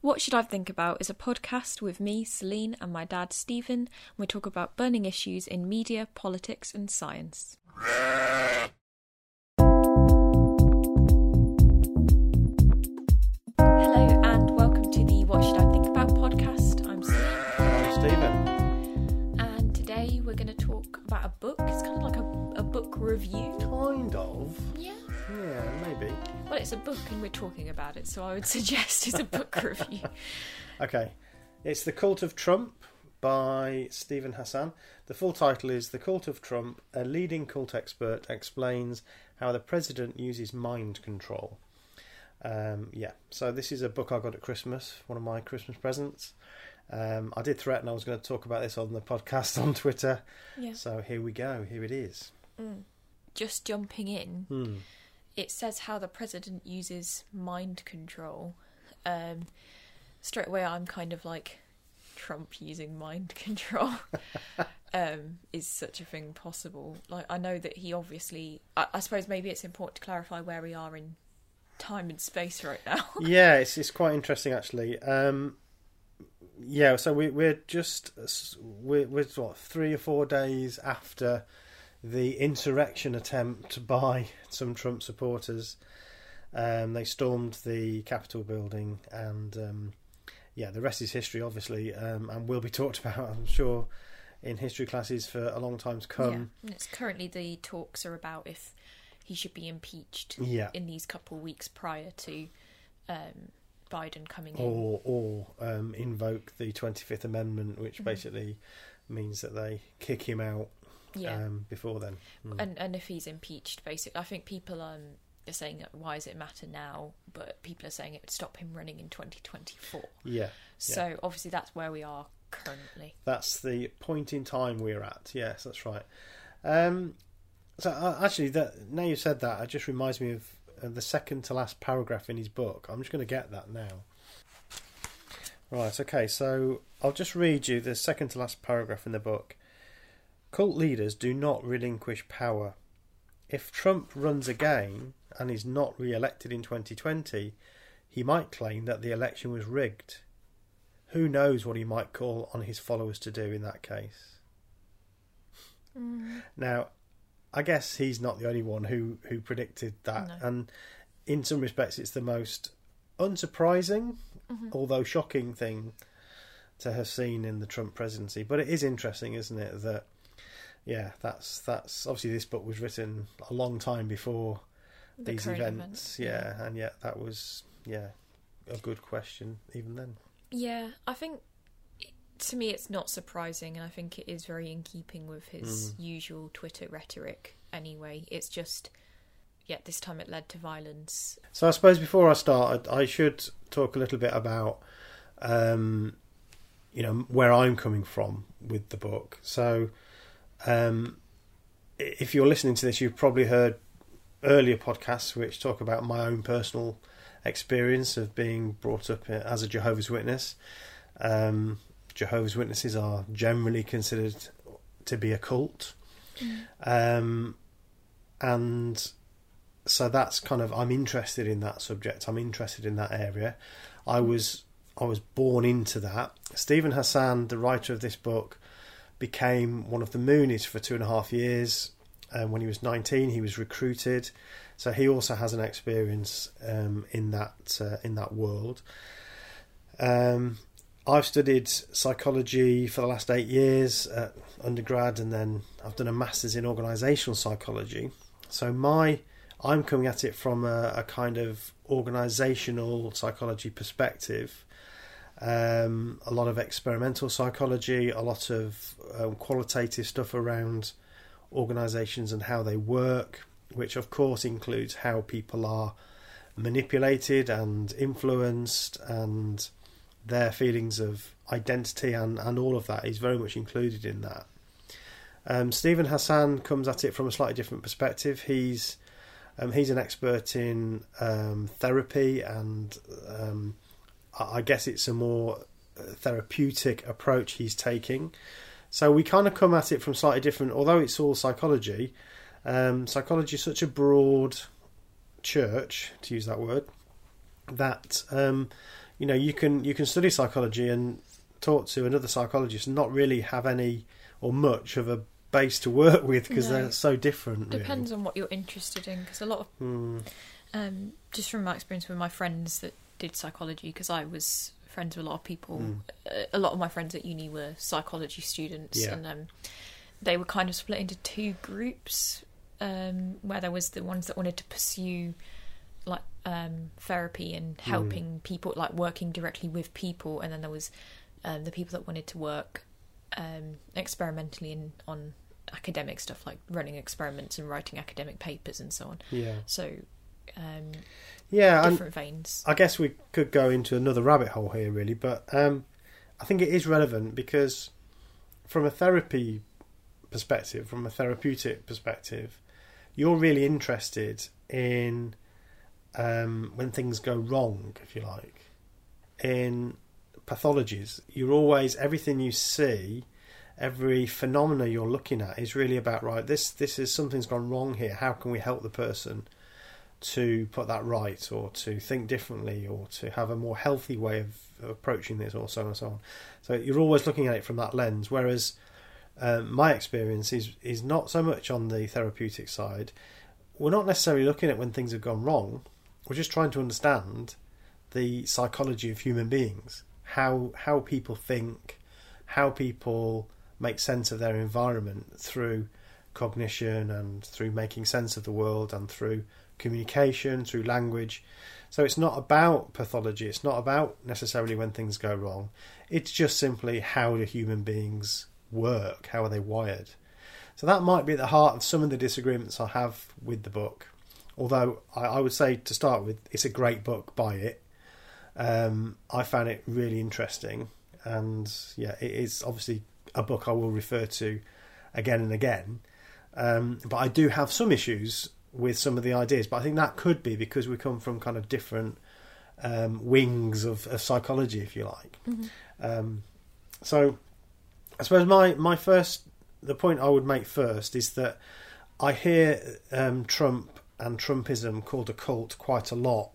What Should I Think About is a podcast with me, Celine, and my dad, Stephen. We talk about burning issues in media, politics, and science. Hello, and welcome to the What Should I Think About podcast. I'm Celine, I'm Stephen. and today we're going to talk about a book. It's kind of like a, a book review. Kind of. Yeah. Yeah, maybe. Well, it's a book, and we're talking about it, so I would suggest it's a book review. Okay. It's The Cult of Trump by Steven Hassan. The full title is The Cult of Trump A Leading Cult Expert Explains How the President Uses Mind Control. Um, yeah, so this is a book I got at Christmas, one of my Christmas presents. Um, I did threaten I was going to talk about this on the podcast on Twitter. Yeah. So here we go. Here it is. Just jumping in, Hmm. It says how the president uses mind control. Um, straight away, I'm kind of like Trump using mind control. um, is such a thing possible? Like, I know that he obviously. I, I suppose maybe it's important to clarify where we are in time and space right now. yeah, it's it's quite interesting actually. Um, yeah, so we we're just we're, we're what three or four days after the insurrection attempt by some Trump supporters. Um, they stormed the Capitol building, and um, yeah, the rest is history, obviously, um, and will be talked about, I'm sure, in history classes for a long time to come. and it's currently the talks are about if he should be impeached Yeah, in these couple of weeks prior to um, Biden coming in. or or um, invoke the Twenty Fifth Amendment, which Mhm. basically means that they kick him out yeah. um, before then. Mm. and and if he's impeached, basically, I think people um are saying why does it matter now, but people are saying it would stop him running in 2024. yeah, So obviously that's where we are currently. that's the point in time we're at. Yes, that's right. Um, so uh, actually, that now you said that, it just reminds me of uh, the second to last paragraph in his book. I'm just going to get that now. Right. Okay. So I'll just read you the second to last paragraph in the book. Cult leaders do not relinquish power. If Trump runs again and is not re-elected in 2020, he might claim that the election was rigged. Who knows what he might call on his followers to do in that case? Now, I guess he's not the only one who, who predicted that, No. and in some respects, it's the most unsurprising, Mhm. although shocking thing to have seen in the Trump presidency. But it is interesting, isn't it? That yeah, that's that's obviously this book was written a long time before The these events, yeah, and yet that was yeah a good question even then. Yeah, I think it- to me it's not surprising, and I think it is very in keeping with his Mm. usual Twitter rhetoric. Anyway, it's just yeah, this time it led to violence. So I suppose before I start, I I should talk a little bit about, um, you know, where I'm coming from with the book. So, um, if you're listening to this, you've probably heard earlier podcasts which talk about my own personal experience of being brought up as a Jehovah's Witness. Um, Jehovah's Witnesses are generally considered to be a cult. Um, and so that's kind of I'm interested in that subject. I'm interested in that area. I was I was born into that. Steven Hassan, the writer of this book, became one of the Moonies for two and a half years. And when he was 19, he was recruited, so he also has an experience um, in that uh, in that world. Um, I've studied psychology for the last eight years at undergrad, and then I've done a master's in organisational psychology. So my I'm coming at it from a, a kind of organisational psychology perspective. Um, a lot of experimental psychology, a lot of um, qualitative stuff around organisations and how they work, which of course includes how people are manipulated and influenced and their feelings of identity and, and all of that is very much included in that. Um, Steven Hassan comes at it from a slightly different perspective. He's um, he's an expert in um, therapy, and um, I guess it's a more uh, therapeutic approach he's taking. So we kind of come at it from slightly different, although it's all psychology. Um, psychology is such a broad church, to use that word, that um, you know you can you can study psychology and talk to another psychologist and not really have any or much of a base to work with because No. they're so different. really. Depends on what you're interested in, because a lot of Hmm. um, just from my experience with my friends that did psychology, because I was friends with a lot of people. Mm. A lot of my friends at uni were psychology students, Yeah. and um, they were kind of split into two groups. Um, where there was the ones that wanted to pursue like um, therapy and Mm. helping people, like working directly with people, and then there was um, the people that wanted to work um, experimentally in, on academic stuff, like running experiments and writing academic papers and so on. Yeah, So um, yeah, different veins. I guess we could go into another rabbit hole here, really, but um, I think it is relevant because, from a therapy perspective, from a therapeutic perspective, you're really interested in um, when things go wrong, if you like, in pathologies. You're always everything you see, every phenomena you're looking at is really about right. This this is something's gone wrong here. How can we help the person? To put that right or to think differently or to have a more healthy way of, approaching this or so on and so on. So you're always looking at it from that lens. Whereas um, my experience is is not so much on the therapeutic side. We're not necessarily looking at when things have gone wrong. We're just trying to understand the psychology of human beings, how how people think, how people make sense of their environment through cognition and through making sense of the world and through communication, through language. So it's not about pathology, it's not about necessarily when things go wrong. It's just simply how do human beings work, how are they wired. So that might be at the heart of some of the disagreements I have with the book. Although I, I would say to start with, it's a great book, buy it. Um, I found it really interesting, and yeah, it is obviously a book I will refer to again and again. Um, but I do have some issues with some of the ideas. But I think that could be because we come from kind of different um, wings of, of psychology, if you like. Um, so I suppose my, my first, the point I would make first is that I hear um, Trump and Trumpism called a cult quite a lot.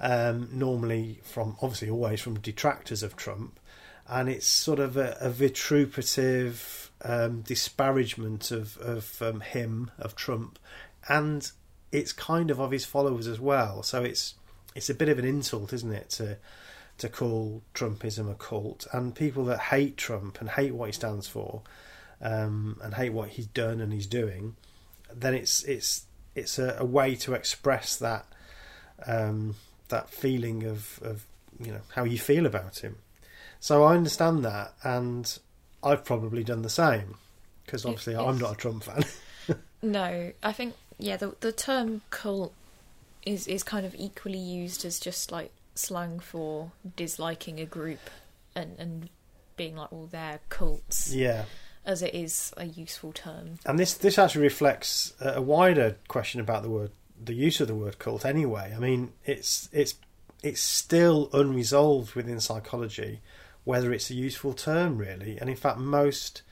Um, normally from obviously always from detractors of Trump, and it's sort of a, a vituperative um, disparagement of of um, him of Trump, and it's kind of of his followers as well. So it's it's a bit of an insult, isn't it, to to call Trumpism a cult and people that hate Trump and hate what he stands for, um, and hate what he's done and he's doing, then it's it's it's a, a way to express that um, that feeling of, of you know how you feel about him. So I understand that, and I've probably done the same because obviously I'm not a Trump fan. No, I think yeah, the the term cult is is kind of equally used as just like slang for disliking a group and and being like, well, they're cults, yeah, as it is a useful term. and this this actually reflects a wider question about the word the use of the word cult. Anyway, I mean it's it's it's still unresolved within psychology whether it's a useful term really, and in fact most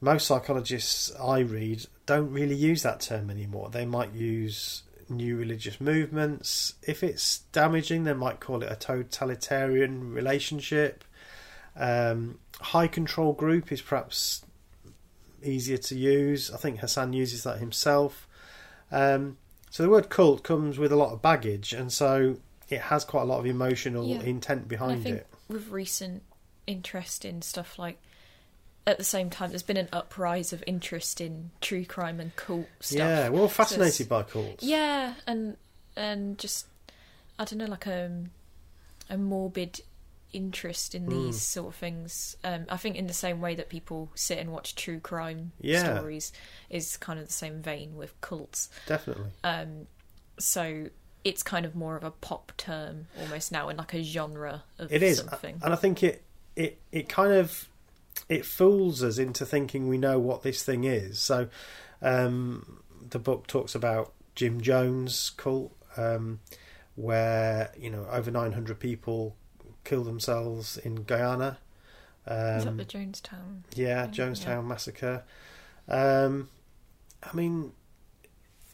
most psychologists I read don't really use that term anymore. They might use new religious movements. If it's damaging, they might call it a totalitarian relationship. Um, high control group is perhaps easier to use. I think Hassan uses that himself. Um, so the word cult comes with a lot of baggage, and so it has quite a lot of emotional Yeah. intent behind think it. with recent interest in stuff like at the same time there's been an uprise of interest in true crime and cult stuff. Yeah, we're all fascinated it's- by cults. Yeah, and and just I don't know, like a a morbid interest in Mm. these sort of things. Um, I think in the same way that people sit and watch true crime Yeah. stories is kind of the same vein with cults. Definitely. Um, so it's kind of more of a pop term almost now, and like a genre of It is, something. and I think it it it kind of it fools us into thinking we know what this thing is. So, um, the book talks about Jim Jones cult, um, where you know over nine hundred people kill themselves in Guyana. Um, is that the Jonestown? yeah, thing? Jonestown massacre. Um, I mean,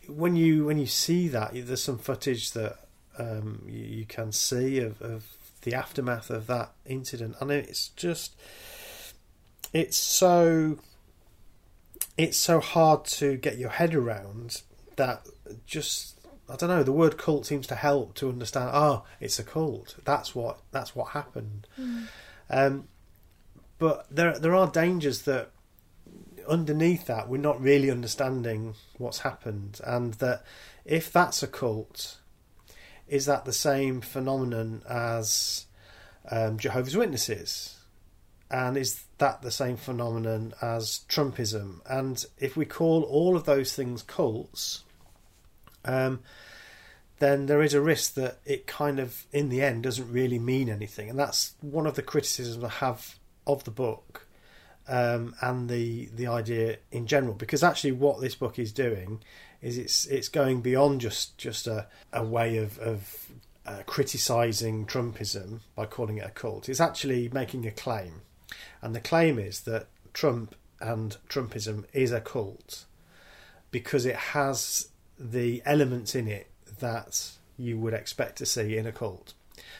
when you when you see that, there's some footage that um, you, you can see of, of the aftermath of that incident, and it's just it's so it's so hard to get your head around that just I don't know the word cult seems to help to understand oh it's a cult. That's what that's what happened. Mm. um, but there there are dangers that underneath that we're not really understanding what's happened. And that if that's a cult is that the same phenomenon as um, Jehovah's Witnesses? And is that the same phenomenon as Trumpism. And if we call all of those things cults um, then there is a risk that it kind of in the end doesn't really mean anything. And that's one of the criticisms I have of the book um, and the the idea in general. Because actually what this book is doing is it's it's going beyond just just a, a way of, of uh, criticizing Trumpism by calling it a cult. It's actually making a claim and the claim is that Trump and Trumpism is a cult because it has the elements in it that you would expect to see in a cult.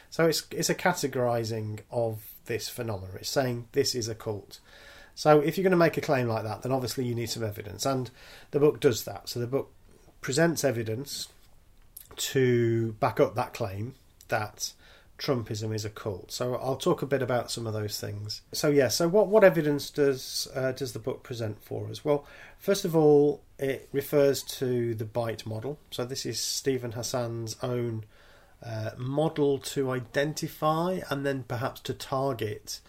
So it's it's a categorizing of this phenomenon. It's saying this is a cult. So if you're going to make a claim like that, then obviously you need some evidence, and the book does that. So the book presents evidence to back up that claim that Trumpism is a cult. So I'll talk a bit about some of those things. So yeah, so what what evidence does uh, does the book present for us? Well, first of all, it refers to the bite model. So this is Steven Hassan's own uh, model to identify and then perhaps to target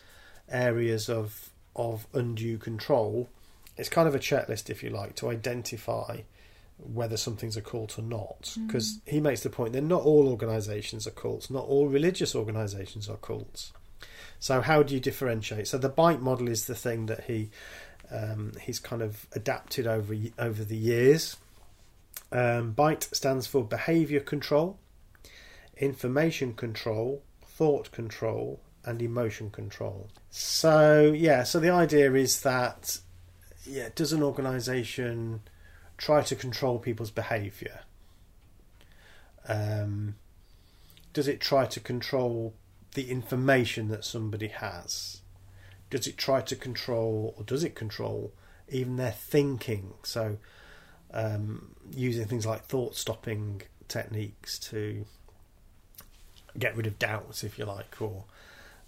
areas of of undue control. It's kind of a checklist, if you like, to identify whether something's a cult or not. Because he makes the point that not all organisations are cults, not all religious organisations are cults. So how do you differentiate? So the bite model is the thing that he um, he's kind of adapted over over the years. Um, bite stands for behaviour control, information control, thought control, and emotion control. So yeah, so the idea is that yeah, does an organisation try to control people's behaviour? Um, does it try to control the information that somebody has? Does it try to control, or does it control even their thinking? So um, using things like thought stopping techniques to get rid of doubts, if you like, or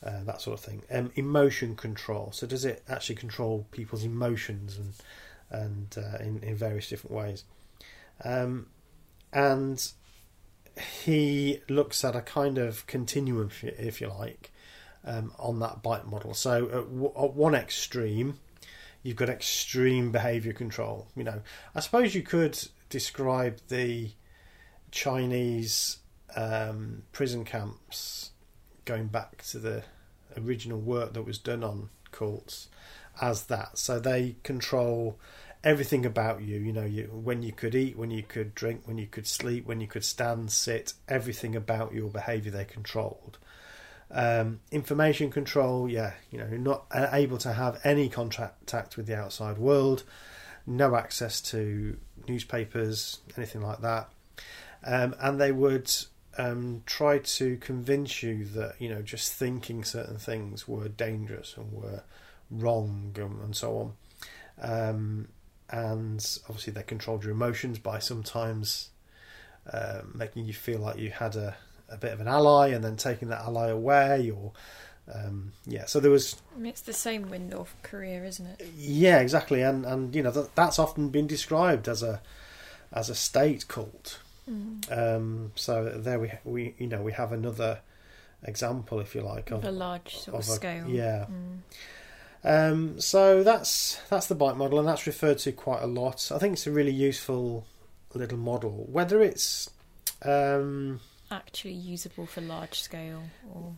uh, that sort of thing. Um, emotion control. So does it actually control people's emotions and and uh, in in various different ways? Um, and he looks at a kind of continuum, if you, like, um, on that bite model. So at, w- at one extreme, you've got extreme behaviour control. You know, I suppose you could describe the Chinese um, prison camps going back to the original work that was done on cults as that. So they control everything about you. You know, you when you could eat, when you could drink, when you could sleep, when you could stand, sit. Everything about your behaviour they controlled. Um, information control, yeah, you know, not able to have any contact with the outside world, no access to newspapers, anything like that, um, and they would um, try to convince you that you know just thinking certain things were dangerous and were wrong and, and so on. Um, and obviously, they controlled your emotions by sometimes uh, making you feel like you had a, a bit of an ally, and then taking that ally away, or um, yeah. So there was It's the same with North Korea, isn't it? yeah, exactly, and and you know that, that's often been described as a as a state cult. Mm. Um, so there we we you know we have another example, if you like, Of of a large sort of, of a- scale. yeah. Mm. Um, so that's that's the bite model, and that's referred to quite a lot. I think it's a really useful little model. Whether it's um, Actually usable for large scale or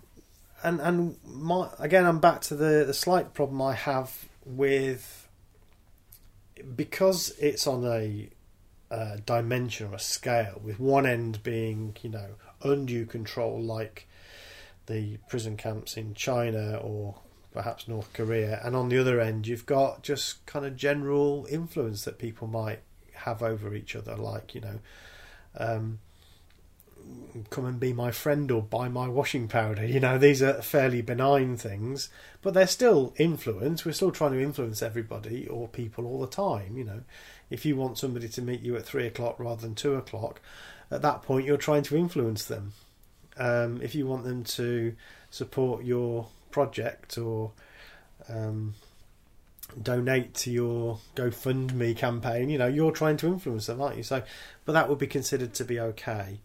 and and my again, I'm back to the the slight problem I have with because it's on a uh, dimension or a scale, with one end being you know undue control, like the prison camps in China or perhaps North Korea, and on the other end you've got just kind of general influence that people might have over each other, like you know. Um, come and be my friend or buy my washing powder. You know, these are fairly benign things, but they're still influence. We're still trying to influence everybody or people all the time. You know, if you want somebody to meet you at three o'clock rather than two o'clock, at that point you're trying to influence them. Um, if you want them to support your project or um, donate to your GoFundMe campaign, you know, you're trying to influence them, aren't you? So, but that would be considered to be okay.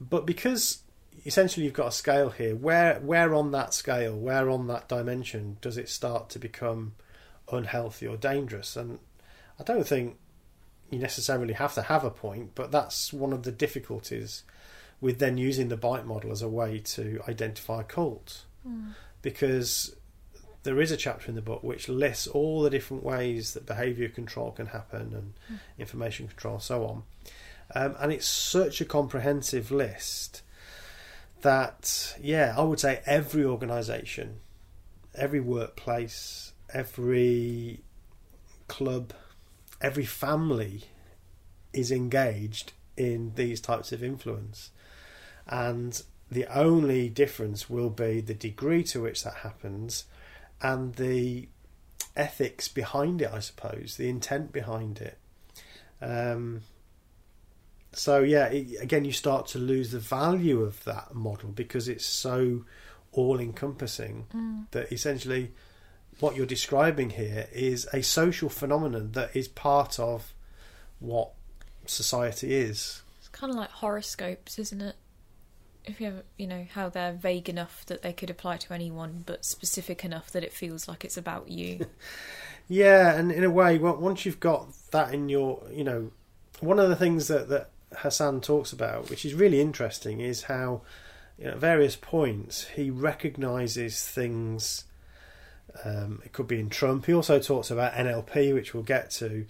But because essentially you've got a scale here, where where on that scale, where on that dimension does it start to become unhealthy or dangerous? And I don't think you necessarily have to have a point, but that's one of the difficulties with then using the bite model as a way to identify cults. Mm. Because there is a chapter in the book which lists all the different ways that behaviour control can happen and mm. information control, so on. Um, and it's such a comprehensive list that, yeah, I would say every organisation, every workplace, every club, every family is engaged in these types of influence. And the only difference will be the degree to which that happens and the ethics behind it, I suppose, the intent behind it. Um, so yeah, it, again, you start to lose the value of that model because it's so all-encompassing mm. that essentially what you're describing here is a social phenomenon that is part of what society is. It's kind of like horoscopes, isn't it? If you have, you know, how they're vague enough that they could apply to anyone, but specific enough that it feels like it's about you. yeah, and in a way, once you've got that in your, you know, one of the things that that Hassan talks about, which is really interesting, is how you know, at various points he recognises things. Um, it could be in Trump. He also talks about NLP, which we'll get to,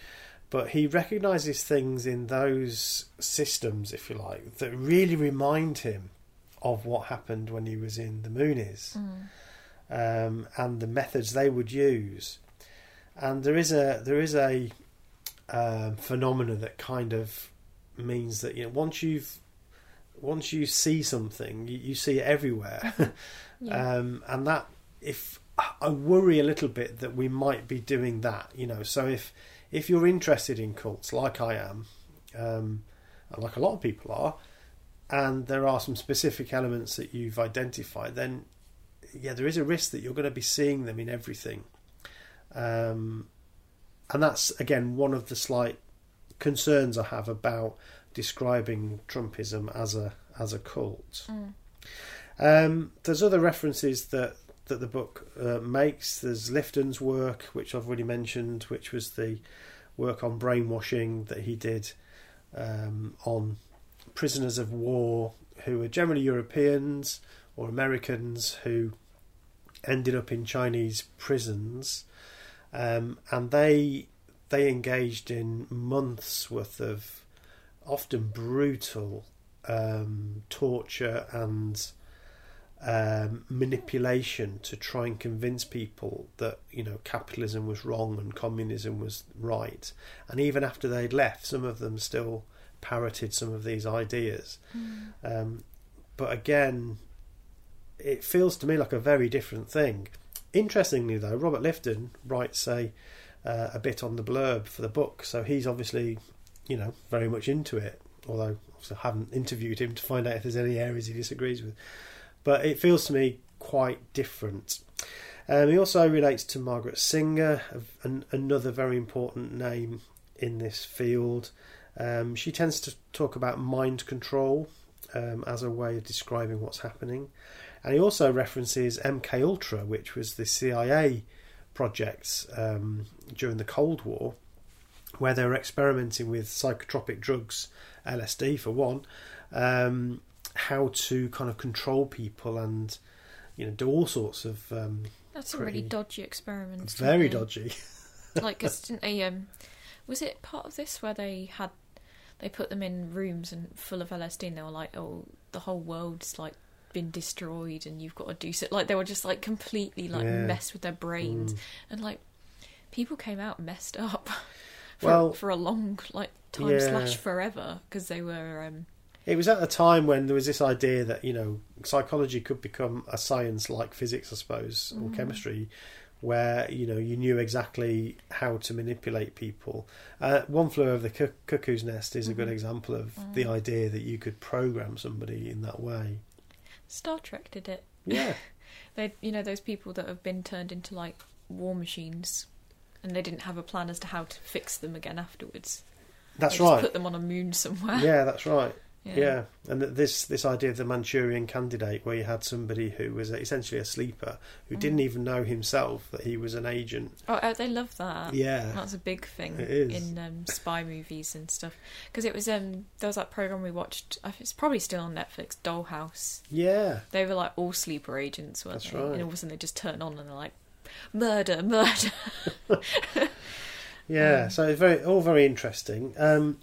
but he recognises things in those systems, if you like, that really remind him of what happened when he was in the Moonies mm. um, and the methods they would use. And there is a there is a um, phenomena that kind of means that you know once you've once you see something, you, you see it everywhere, yeah. um, and that if I worry a little bit that we might be doing that, you know. So if if you're interested in cults, like I am, um, and like a lot of people are, and there are some specific elements that you've identified, then yeah, there is a risk that you're going to be seeing them in everything. Um, and that's again one of the slight concerns I have about describing Trumpism as a as a cult. Mm. Um, there's other references that that the book uh, makes. There's Lifton's work, which I've already mentioned, which was the work on brainwashing that he did um, on prisoners of war who were generally Europeans or Americans who ended up in Chinese prisons, um, and they they engaged in months worth of often brutal um, torture and um, manipulation to try and convince people that you know capitalism was wrong and communism was right. And even after they'd left, some of them still parroted some of these ideas. Mm. Um, but again, it feels to me like a very different thing. Interestingly, though, Robert Lifton writes a uh, a bit on the blurb for the book, so he's obviously, you know, very much into it. Although I haven't interviewed him to find out if there's any areas he disagrees with, but it feels to me quite different. Um, he also relates to Margaret Singer, an, another very important name in this field. Um, she tends to talk about mind control um, as a way of describing what's happening, and he also references MK Ultra, which was the CIA projects um, during the Cold War, where they were experimenting with psychotropic drugs, LSD for one, um, how to kind of control people and you know do all sorts of. Um, That's a really dodgy experiment. Very dodgy. like, didn't they? Um, was it part of this where they had they put them in rooms and full of LSD, and they were like, "Oh, the whole world's like been destroyed, and you've got to do so." Like they were just like completely like yeah. mess with their brains, mm. and like people came out messed up for, well, for a long like time yeah. slash forever because they were um, It was at a time when there was this idea that you know psychology could become a science like physics, I suppose, or Mhm. chemistry, where you know you knew exactly how to manipulate people. Uh, One flew over the Cuck- cuckoo's nest is a good Mhm. example of the Mm. idea that you could program somebody in that way. Star Trek did it. Yeah, They, you know, those people that have been turned into like war machines, and they didn't have a plan as to how to fix them again afterwards. that's right. Put them on a moon somewhere. Yeah, that's right. Yeah, and this this idea of the Manchurian candidate, where you had somebody who was essentially a sleeper, who Mm. didn't even know himself that he was an agent. Oh, uh, they love that. Yeah, That's a big thing in um, spy movies and stuff. Because it was um, there was that program we watched. It's probably still on Netflix. Dollhouse. yeah, They were like all sleeper agents, weren't That's they? right. And all of a sudden they just turn on and they're like, murder, murder. yeah. Um, So it's very all very interesting. Um,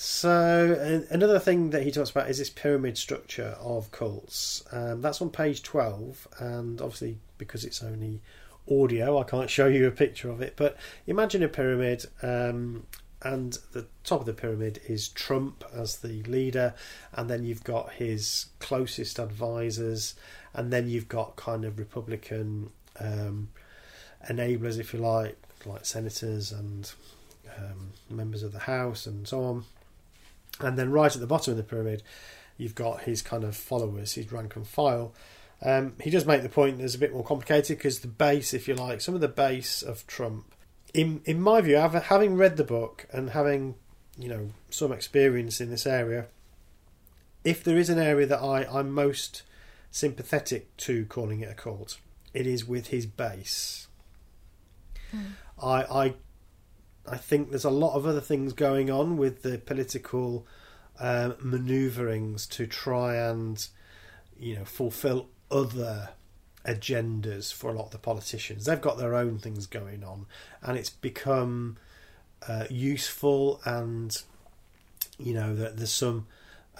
so another thing that he talks about is this pyramid structure of cults. Um, that's on page twelve, and obviously because it's only audio, I can't show you a picture of it. But imagine a pyramid. Um, and the top of the pyramid is Trump as the leader, and then you've got his closest advisors, and then you've got kind of Republican um, enablers, if you like, like senators and um, members of the House and so on. And then right at the bottom of the pyramid, you've got his kind of followers, his rank and file. Um, he does make the point that it's a bit more complicated because the base, if you like, some of the base of Trump, in in my view, having read the book and having you know some experience in this area, if there is an area that I I'm most sympathetic to calling it a cult, it is with his base. I I I think there's a lot of other things going on with the political um, manoeuvrings to try and you know fulfill other agendas for a lot of the politicians. They've got their own things going on, and it's become uh, useful and you know that there's some.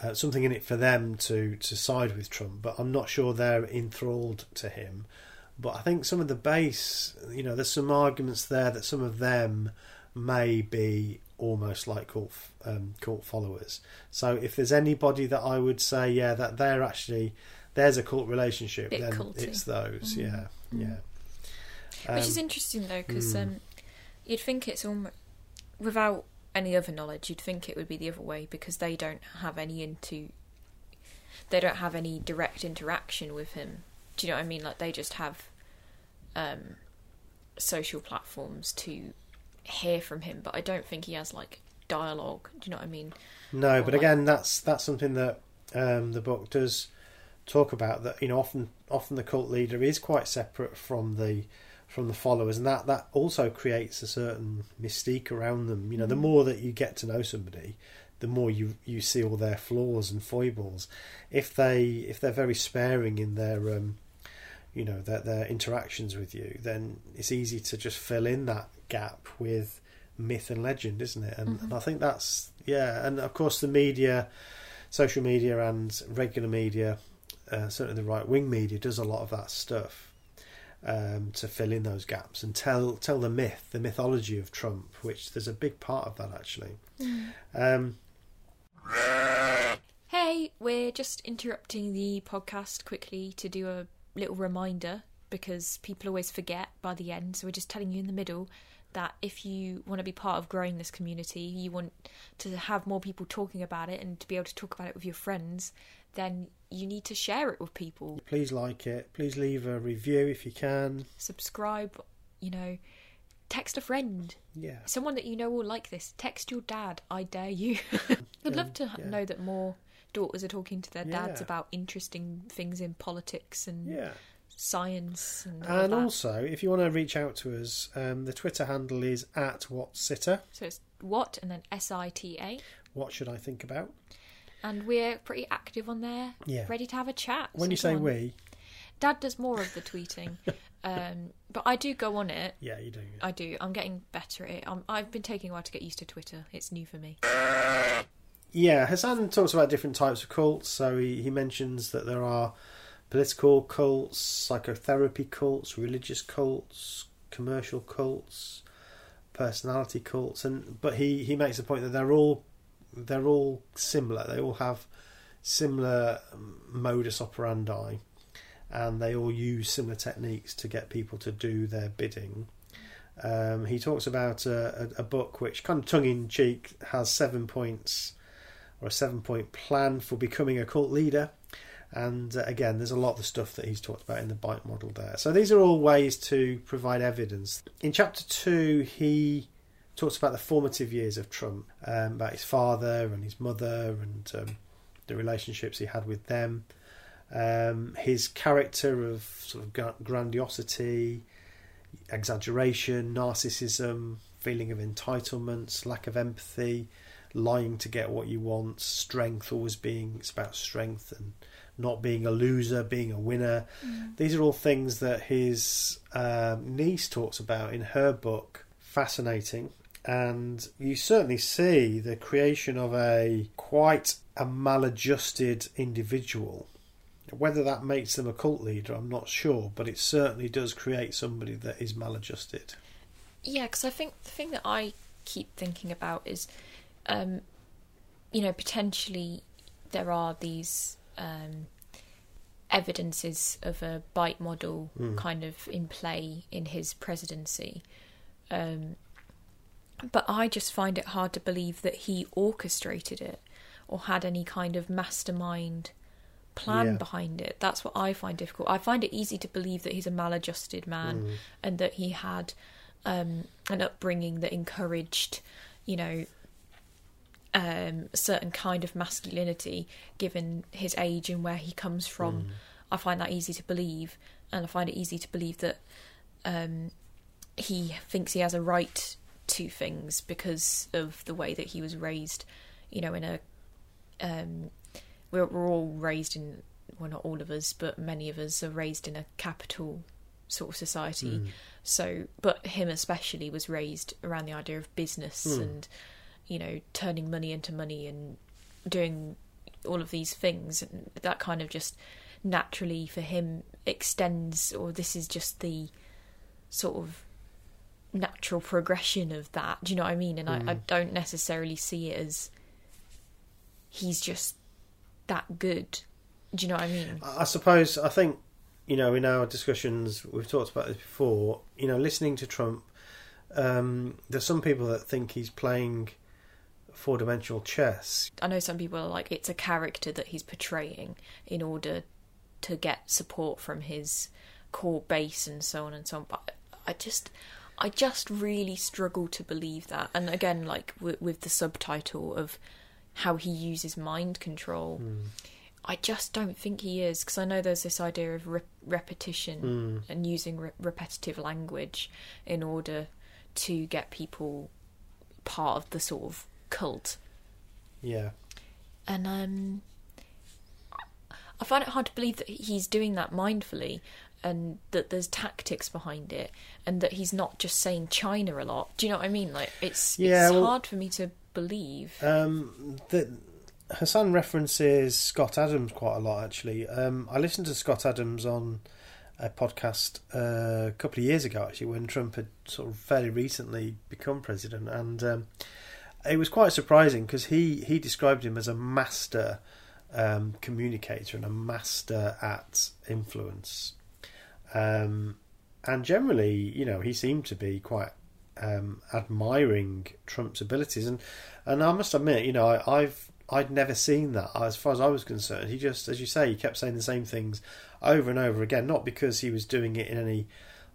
Uh, something in it for them to, to side with Trump, but I'm not sure they're enthralled to him. But I think some of the base, you know, there's some arguments there that some of them may be almost like cult um, cult followers. So if there's anybody that I would say, yeah, that they're actually there's a cult relationship, Bit then culty. it's those. Mm. Yeah, Mm. yeah. Which Um, is interesting though, because mm. um, you'd think it's almost without any other knowledge, you'd think it would be the other way because they don't have any into, they don't have any direct interaction with him. Do you know what I mean? Like they just have um, social platforms to hear from him, but I don't think he has like dialogue. Do you know what I mean? No, Or but like- again, that's that's something that um, the book does talk about. That you know, often often the cult leader is quite separate from the from the followers, and that that also creates a certain mystique around them. You know, the Mhm. more that you get to know somebody, the more you you see all their flaws and foibles. If they if they're very sparing in their um, you know their their interactions with you, then it's easy to just fill in that gap with myth and legend, isn't it? And, Mhm. and I think that's yeah, and of course the media, social media and regular media, uh, certainly the right wing media does a lot of that stuff um, to fill in those gaps and tell tell the myth, the mythology of Trump, which there's a big part of that actually. Um, Hey, we're just interrupting the podcast quickly to do a little reminder because people always forget by the end. So we're just telling you in the middle that if you want to be part of growing this community, you want to have more people talking about it and to be able to talk about it with your friends, then you need to share it with people. please like it. Please leave a review if you can. Subscribe, you know, text a friend, Yeah. someone that you know will like this. Text your dad, I dare you. I'd love to yeah. know that more daughters are talking to their dads Yeah. about interesting things in politics and Yeah. Science and And also, if you want to reach out to us, um, the Twitter handle is at whatsitter. So it's what and then S I T A. What should I think about? And we're pretty active on there, Yeah. ready to have a chat. When you say we, Dad does more of the tweeting, um, but I do go on it. yeah, you do. I do. I'm getting better at it. I'm, I've been taking a while to get used to Twitter. It's new for me. Yeah, Hassan talks about different types of cults. So he, he mentions that there are political cults, psychotherapy cults, religious cults, commercial cults, personality cults, and but he, he makes the point that they're all they're all similar. They all have similar um, modus operandi, and they all use similar techniques to get people to do their bidding. Um, he talks about a, a, a book which, kind of tongue in cheek, has seven points or a seven point plan for becoming a cult leader. And uh, again, there's a lot of the stuff that he's talked about in the bite model there. So these are all ways to provide evidence. In chapter two, he talks about the formative years of Trump, um, about his father and his mother, and um, the relationships he had with them. Um, his character of sort of grandiosity, exaggeration, narcissism, feeling of entitlements, lack of empathy, lying to get what you want, strength, always being it's about strength and not being a loser, being a winner. Mm. These are all things that his um, niece talks about in her book. Fascinating. And you certainly see the creation of a quite a maladjusted individual. Whether that makes them a cult leader, I'm not sure, but it certainly does create somebody that is maladjusted. Yeah, because I think the thing that I keep thinking about is um, you know, potentially there are these um, evidences of a bite model mm. kind of in play in his presidency. Um, but I just find it hard to believe that he orchestrated it or had any kind of mastermind plan yeah. behind it. That's what I find difficult. I find it easy to believe that he's a maladjusted man mm. and that he had um, an upbringing that encouraged, you know, um, a certain kind of masculinity given his age and where he comes from. Mm. I find that easy to believe, and I find it easy to believe that um, he thinks he has a right to things because of the way that he was raised. You know, in a um, we're, we're all raised in well, not all of us, but many of us are raised in a capital sort of society. Mm. So, but him especially was raised around the idea of business mm. and you know, turning money into money and doing all of these things. And that kind of just naturally for him extends, or this is just the sort of natural progression of that. Do you know what I mean? And mm. I, I don't necessarily see it as he's just that good. Do you know what I mean? I suppose, I think, you know, in our discussions, we've talked about this before, you know, listening to Trump, um, there's some people that think he's playing four dimensional chess. I know some people are like it's a character that he's portraying in order to get support from his core base and so on and so on. But I just, I just really struggle to believe that. And again, like with, with the subtitle of how he uses mind control. Mm. I just don't think he is because I know there's this idea of re- repetition mm. and using re- repetitive language in order to get people part of the sort of cult. Yeah. And um, I find it hard to believe that he's doing that mindfully and that there's tactics behind it and that he's not just saying China a lot. Do you know what I mean? Like it's yeah, it's well, hard for me to believe. Um, that Hassan references Scott Adams quite a lot actually. Um, I listened to Scott Adams on a podcast uh, a couple of years ago actually when Trump had sort of fairly recently become president and um, it was quite surprising because he he described him as a master um, communicator and a master at influence. Um, and generally, you know, he seemed to be quite um, admiring Trump's abilities, and and I must admit, you know, I, I've I'd never seen that as far as I was concerned. He just, as you say, he kept saying the same things over and over again, not because he was doing it in any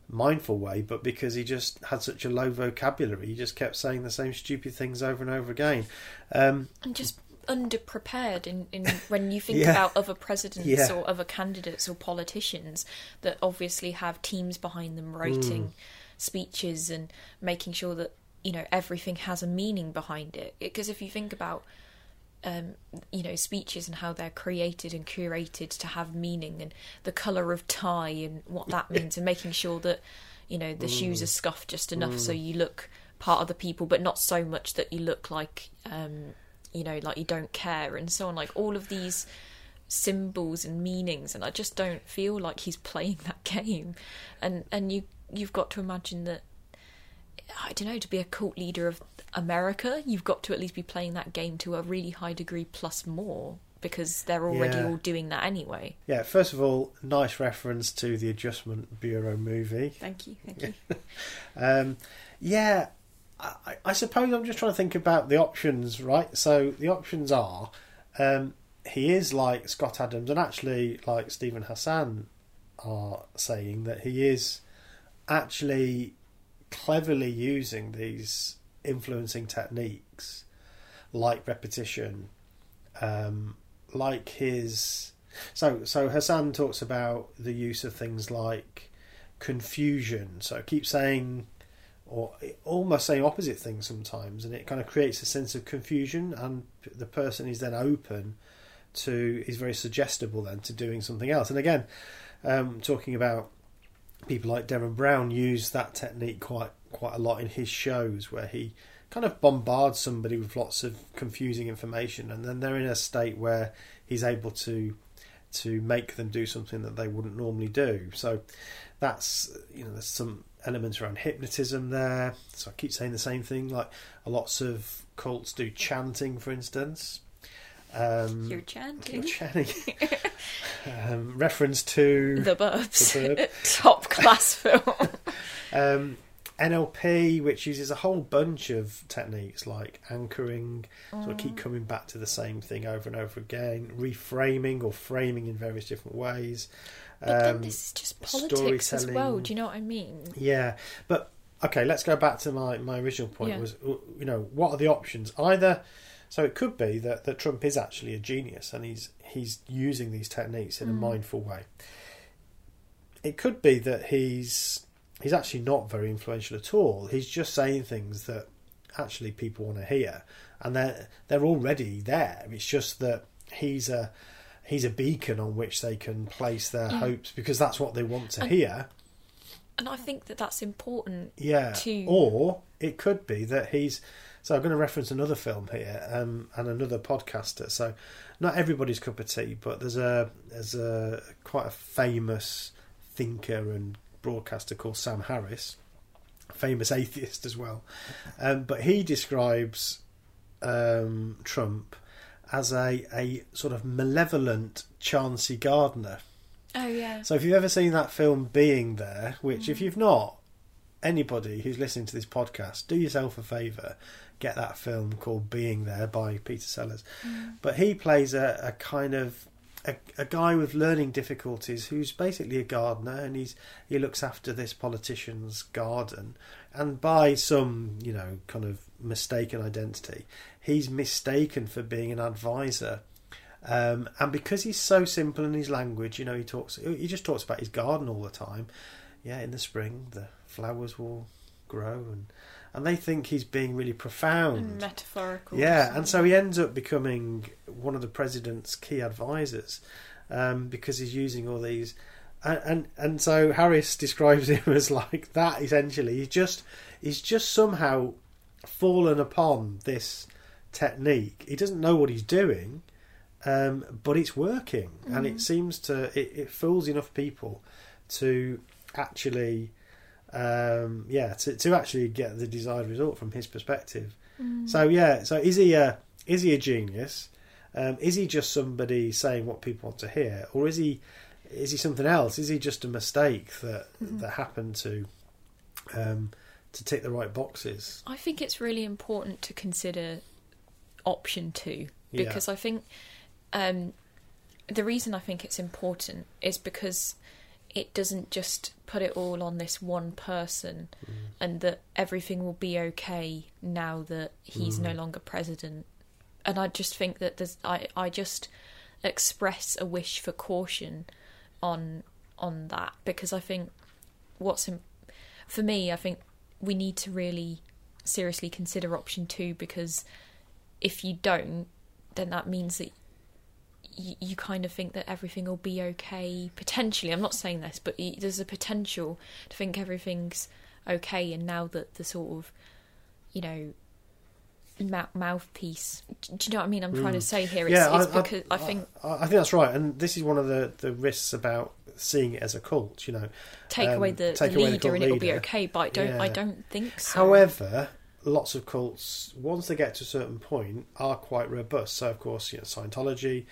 mindful way, but because he just had such a low vocabulary, he just kept saying the same stupid things over and over again. Um, and just underprepared in, in when you think yeah. about other presidents yeah. or other candidates or politicians that obviously have teams behind them writing mm. speeches and making sure that you know everything has a meaning behind it because if you think about um, you know speeches and how they're created and curated to have meaning and the color of tie and what that means and making sure that you know the mm. shoes are scuffed just enough mm. so you look part of the people but not so much that you look like um, you know like you don't care and so on like all of these symbols and meanings and I just don't feel like he's playing that game and and you you've got to imagine that I don't know, to be a cult leader of America, you've got to at least be playing that game to a really high degree plus more because they're already Yeah. all doing that anyway. Yeah, first of all, nice reference to the Adjustment Bureau movie. Thank you, thank you. Um, yeah, I, I suppose I'm just trying to think about the options, right? So the options are um, he is like Scott Adams, and actually, like Steven Hassan are saying that he is actually cleverly using these influencing techniques like repetition, um, like his. So, so Hassan talks about the use of things like confusion. So keep saying, or almost saying opposite things sometimes, and it kind of creates a sense of confusion, and the person is then open to is very suggestible then to doing something else. And again, um, talking about people like Derren Brown use that technique quite quite a lot in his shows, where he kind of bombards somebody with lots of confusing information, and then they're in a state where he's able to to make them do something that they wouldn't normally do. So that's you know there's some elements around hypnotism there. So I keep saying the same thing. Like lots of cults do chanting, for instance. Um, You're chanting. chanting. um, reference to The Burbs. The Burb. Top class film. um, NLP, which uses a whole bunch of techniques like anchoring, sort of keep coming back to the same thing over and over again, reframing or framing in various different ways. But then Um, this is just politics as well. Do you know what I mean? Yeah, but okay, let's go back to my, my original point. Yeah. Was you know what are the options? Either so it could be that, that Trump is actually a genius and he's he's using these techniques in a Mm. mindful way. It could be that he's he's actually not very influential at all. He's just saying things that actually people want to hear, and they're they're already there. It's just that he's a he's a beacon on which they can place their Yeah. hopes because that's what they want to And- hear. And I think that that's important. Yeah. to- Or it could be that he's. So I'm going to reference another film here um, and another podcaster. So not everybody's cup of tea, but there's a there's a quite a famous thinker and broadcaster called Sam Harris, famous atheist as well. Um, but he describes um, Trump as a a sort of malevolent Chauncey Gardiner. Oh yeah. So if you've ever seen that film Being There, which if you've not, anybody who's listening to this podcast, do yourself a favour, get that film called Being There by Peter Sellers. But he plays a, a kind of a, a guy with learning difficulties who's basically a gardener and he's he looks after this politician's garden and by some, you know, kind of mistaken identity, he's mistaken for being an advisor. Um, and because he's so simple in his language, you know, he talks. He just talks about his garden all the time. Yeah, in the spring the flowers will grow, and and they think he's being really profound. And metaphorical. Yeah, and so he ends up becoming one of the president's key advisors um, because he's using all these. And, and and so Harris describes him as like that. Essentially, he's just he's just somehow fallen upon this technique. He doesn't know what he's doing, um, but it's working, and it seems to it, it fools enough people to actually, um, yeah, to, to actually get the desired result from his perspective. So yeah, so is he a is he a genius? Um, is he just somebody saying what people want to hear, or is he is he something else? Is he just a mistake that that happened to um, to tick the right boxes? I think it's really important to consider option two Yeah. because I think um, the reason I think it's important is because it doesn't just put it all on this one person mm. and that everything will be okay now that he's no mm. longer president. And I just think that there's I, I just express a wish for caution on on that because I think what's in, for me I think we need to really seriously consider option 2 because if you don't then that means that you, you kind of think that everything will be okay potentially i'm not saying this but there's a potential to think everything's okay and now that the sort of you know mou- mouthpiece do you know what i mean i'm trying to say here it's, Mm. yeah, it's I, because I, think I, I think that's right, and this is one of the, the risks about seeing it as a cult. You know, take Um, away the, take the away leader cult and it'll be okay. But I don't. I don't think so. However, lots of cults, once they get to a certain point, are quite robust. So, of course, you know, Scientology,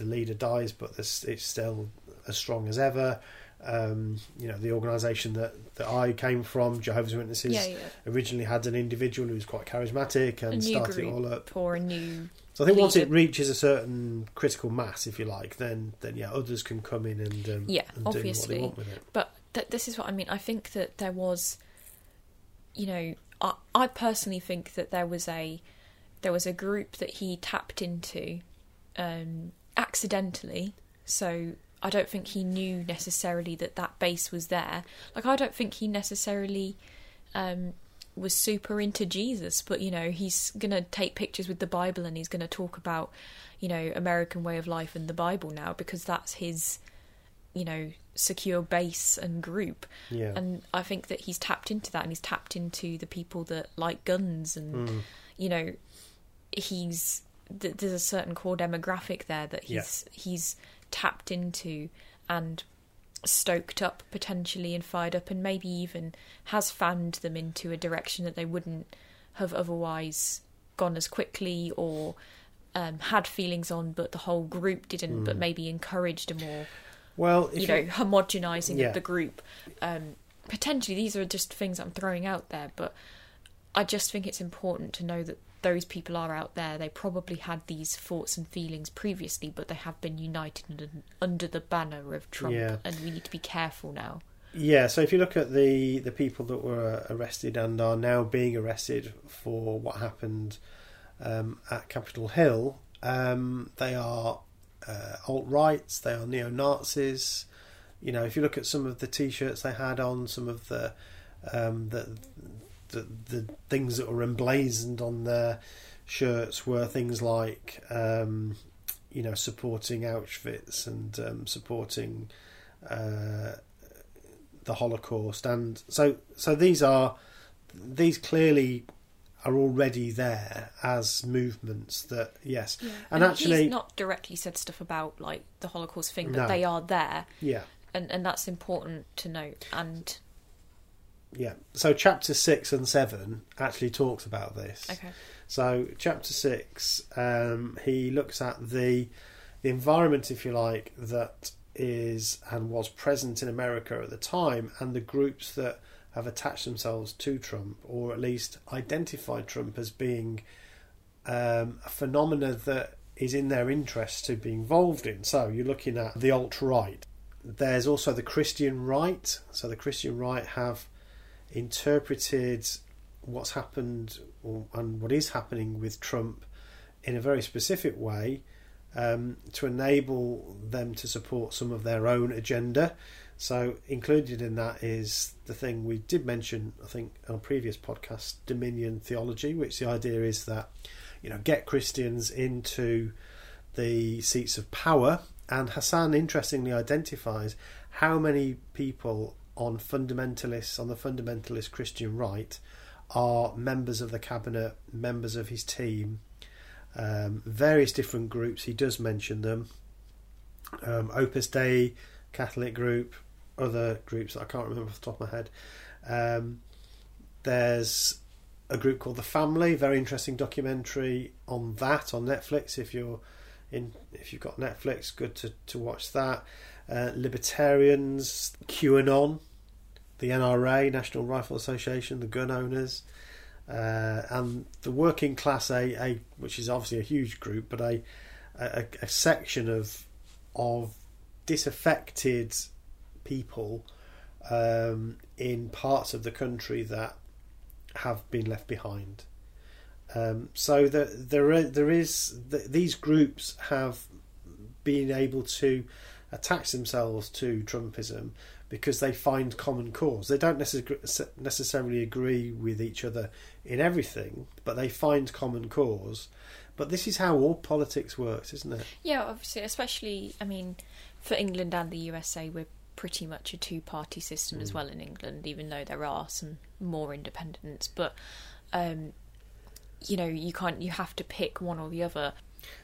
the leader dies, but this, it's still as strong as ever. Um, you know, the organisation that, that I came from, Jehovah's Witnesses, yeah, yeah. originally had an individual who was quite charismatic and started it all up. or a new. So I think once it reaches a certain critical mass, if you like, then then yeah, others can come in and um, Yeah, and do what obviously. they want with it. But th- this is what I mean. I think that there was, you know, I, I personally think that there was a there was a group that he tapped into um, accidentally. So I don't think he knew necessarily that that base was there. Like I don't think he necessarily um, was super into Jesus, but you know he's gonna take pictures with the Bible and he's gonna talk about you know American way of life and the Bible now because that's his you know secure base and group Yeah, and i think that he's tapped into that and he's tapped into the people that like guns and Mm. you know he's th- there's a certain core demographic there that Yeah. he's he's tapped into and stoked up potentially and fired up and maybe even has fanned them into a direction that they wouldn't have otherwise gone as quickly or um, had feelings on but the whole group didn't but Mm. maybe encouraged a more well, you know homogenizing Yeah. of the group um potentially these are just things i'm throwing out there but i just think it's important to know that those people are out there they probably had these thoughts and feelings previously but they have been united under, the banner of trump Yeah. and we need to be careful now Yeah, so if you look at the the people that were arrested and are now being arrested for what happened um, at Capitol Hill, um, they are uh, alt rights, they are neo Nazis. You know, if you look at some of the T-shirts they had on, some of the um, the, the the things that were emblazoned on their shirts were things like um, you know supporting Auschwitz and um, supporting. Uh, the Holocaust, and so so these are these clearly are already there as movements that yes, and, actually he's not directly said stuff about like the holocaust thing but No. they are there. Yeah. And and that's important to note. And yeah. So chapter six and seven actually talks about this. okay So chapter six, um, he looks at the the environment, if you like, that is and was present in America at the time, and the groups that have attached themselves to Trump, or at least identified Trump as being um, a phenomena that is in their interest to be involved in. So you're looking at the alt right. There's also the Christian right. So the Christian right have interpreted what's happened or, and what is happening with Trump in a very specific way um, to enable them to support some of their own agenda. So, included in that is the thing we did mention, I think, on a previous podcast, Dominion theology, which the idea is that, you know, get Christians into the seats of power. And Hassan interestingly identifies how many people on fundamentalists, on the fundamentalist Christian right, are members of the cabinet, members of his team, um, various different groups. He does mention them. Um, Opus Dei, Catholic group, other groups that I can't remember off the top of my head. Um, there's a group called The Family, very interesting documentary on that on Netflix. If you're in, if you've got Netflix, good to, to watch that. Uh, libertarians, QAnon, the NRA, National Rifle Association, the gun owners, uh, and the working class A, which is obviously a huge group, but a, a, a section of of disaffected people um, in parts of the country that have been left behind. Um, so the, there, are, there is the, these groups have been able to attach themselves to Trumpism because they find common cause. They don't necess- necessarily agree with each other in everything, but they find common cause. But this is how all politics works, isn't it? Yeah, obviously, especially, I mean, for England and the USA, we're pretty much a two party system as Mm. well in England, even though there are some more independents. But, um, you know, you can't, you have to pick one or the other.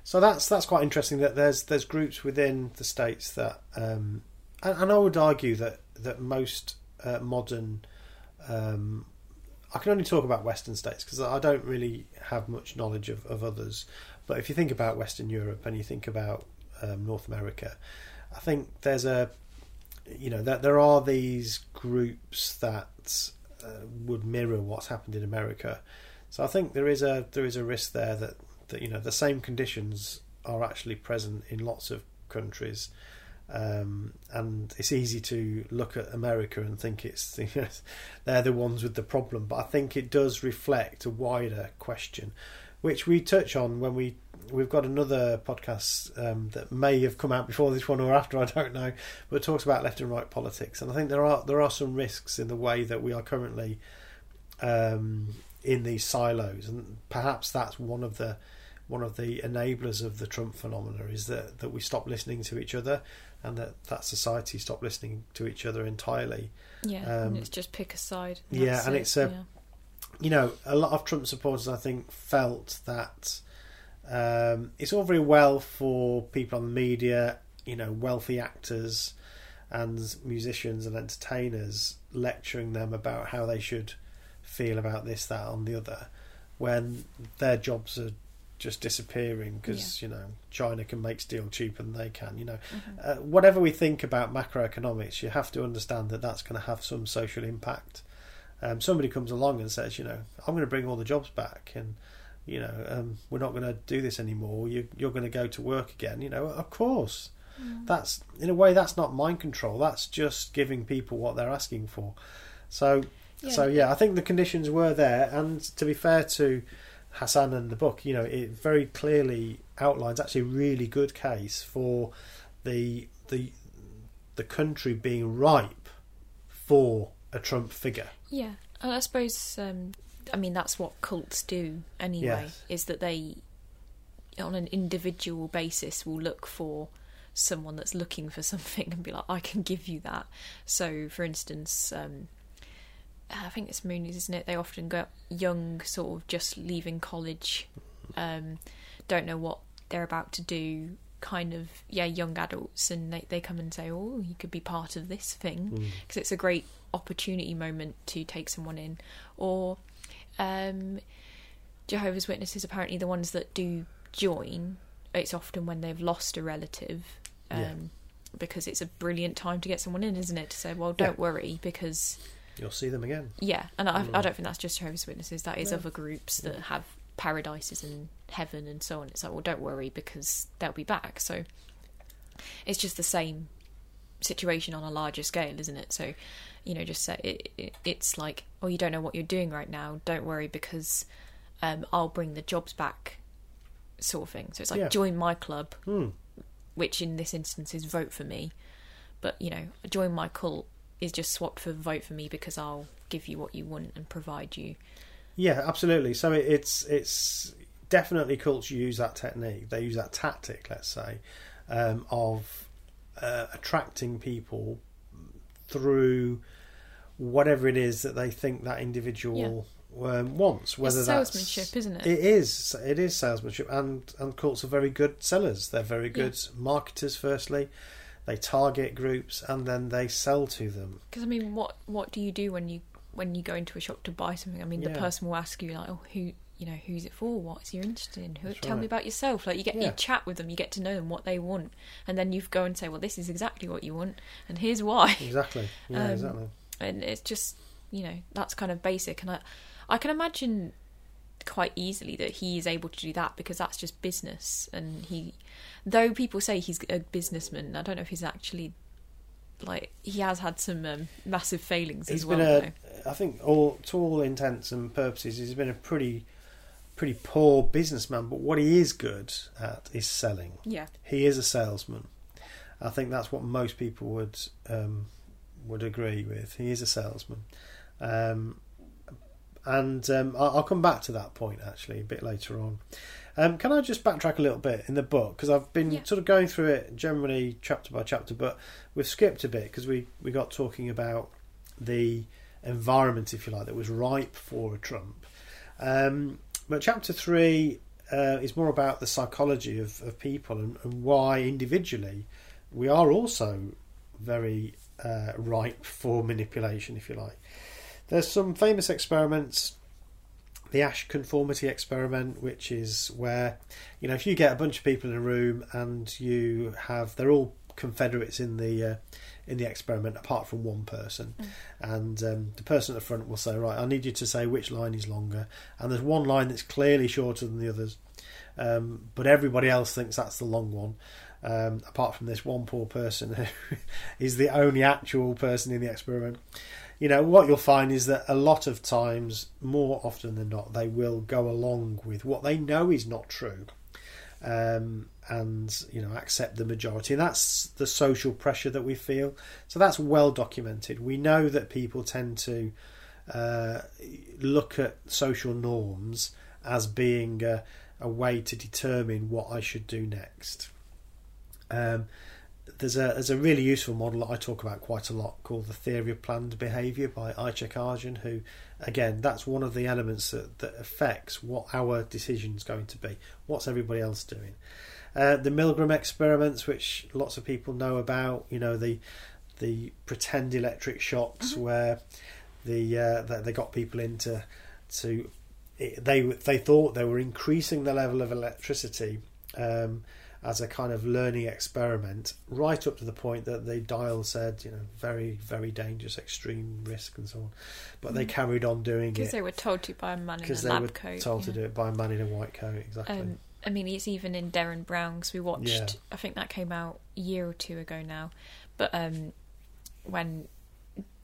So that's that's quite interesting. That there's there's groups within the states that um, and, I would argue that that most uh, modern, um, I can only talk about Western states because I don't really have much knowledge of, of others. But if you think about Western Europe and you think about um, North America, I think there's a, you know, that there are these groups that uh, would mirror what's happened in America. So I think there is a there is a risk there that that you know the same conditions are actually present in lots of countries. Um, and it's easy to look at America and think it's they're the ones with the problem, but I think it does reflect a wider question, which we touch on when we we've got another podcast um, that may have come out before this one or after I don't know, but talks about left and right politics, and I think there are there are some risks in the way that we are currently um, in these silos, and perhaps that's one of the one of the enablers of the Trump phenomena is that that we stop listening to each other, and that that society stop listening to each other entirely. Yeah, Um, it's just pick a side. yeah, and it, it's a- yeah. you know, a lot of Trump supporters, I think, felt that um, it's all very well for people on the media, you know, wealthy actors and musicians and entertainers lecturing them about how they should feel about this, that, and the other, when their jobs are just disappearing because you know China can make steel cheaper than they can. You know, Mhm. uh, whatever we think about macroeconomics, you have to understand that that's going to have some social impact. Um, somebody comes along and says, you know, I'm going to bring all the jobs back, and you know, um, we're not going to do this anymore. You, you're going to go to work again. You know, of course, Mm. that's in a way that's not mind control. That's just giving people what they're asking for. So, so yeah, I think the conditions were there, and to be fair to Hassan and the book, you know, it very clearly outlines actually a really good case for the the the country being ripe for a Trump figure. Yeah, and I suppose um, I mean that's what cults do anyway. Yes. Is that they, on an individual basis, will look for someone that's looking for something and be like, I can give you that. So, for instance, um, I think it's Moonies, isn't it? They often go young, sort of just leaving college, um, don't know what they're about to do. Kind of, yeah, young adults, and they, they come and say, "Oh, you could be part of this thing," Mm. because it's a great opportunity moment to take someone in. Or um, Jehovah's Witnesses, apparently, the ones that do join, it's often when they've lost a relative. Um, Yeah. Because it's a brilliant time to get someone in, isn't it? To say, well, don't worry, because You'll see them again. yeah, and I, Mm. I don't think that's just Jehovah's Witnesses. That is No. other groups that have paradises and heaven and so on. It's like, well, don't worry because they'll be back. So it's just the same situation on a larger scale, isn't it? So you know, just say it, it, it's like, oh, you don't know what you're doing right now. Don't worry because um, I'll bring the jobs back, sort of thing. So it's like Yeah. join my club, Hmm. which in this instance is vote for me. But you know, join my cult is just swapped for vote for me because I'll give you what you want and provide you. Yeah, absolutely. So it, it's it's definitely cults use that technique. They use that tactic, let's say, um, of uh, attracting people through whatever it is that they think that individual um, wants. Whether it's that's salesmanship, isn't it? It is. It is salesmanship, and and cults are very good sellers. They're very good marketers. Firstly, they target groups and then they sell to them. Because I mean, what what do you do when you when you go into a shop to buy something? I mean, the person will ask you like, "Oh, who you know, who's it for? What's you're interested in? Who, That's tell me about yourself." Like you get Yeah. you chat with them, you get to know them, what they want, and then you go and say, "Well, this is exactly what you want, and here's why." Exactly. Yeah. Um, exactly. and it's just you know that's kind of basic and i i can imagine quite easily that he is able to do that because that's just business and he though people say he's a businessman i don't know if he's actually like he has had some um, massive failings He's as well been a, I think, all to all intents and purposes, he's been a pretty, pretty poor businessman. But what he is good at is selling. yeah He is a salesman. I think that's what most people would um, would agree with. He is a salesman, um, and um, I'll, I'll come back to that point actually a bit later on. Um, can I just backtrack a little bit in the book because I've been Yeah. sort of going through it generally chapter by chapter, but we've skipped a bit because we we got talking about the environment, if you like, that was ripe for a Trump. Um, but chapter three uh, is more about the psychology of, of people and, and why individually we are also very uh, ripe for manipulation, if you like. There's some famous experiments. The Asch conformity experiment, which is where, you know, if you get a bunch of people in a room and you have, they're all confederates in the uh, in the experiment, apart from one person, mm. and um, the person at the front will say, "Right, I need you to say which line is longer," and there's one line that's clearly shorter than the others, um, but everybody else thinks that's the long one. Um, apart from this one poor person who is the only actual person in the experiment you know what you'll find is that a lot of times more often than not they will go along with what they know is not true um, and you know accept the majority. And that's the social pressure that we feel. So that's well documented. We know that people tend to uh, look at social norms as being a, a, way to determine what I should do next. Um, there's a there's a really useful model that I talk about quite a lot called the theory of planned behaviour by Icek Ajzen, who again that's one of the elements that, that affects what our decision is going to be. What's everybody else doing? Uh, the Milgram experiments, which lots of people know about, you know the the pretend electric shocks mm-hmm. where the uh, they got people into to they they thought they were increasing the level of electricity. Um, as a kind of learning experiment, right up to the point that the dial said, you know, very, very dangerous, extreme risk, and so on. But mm. they carried on doing it because they were told to by a man in a they lab were coat. Told yeah. to do it by a man in a white coat, exactly. Um, I mean, it's even in Derren Brown because we watched. Yeah. I think that came out a year or two ago now, but um, when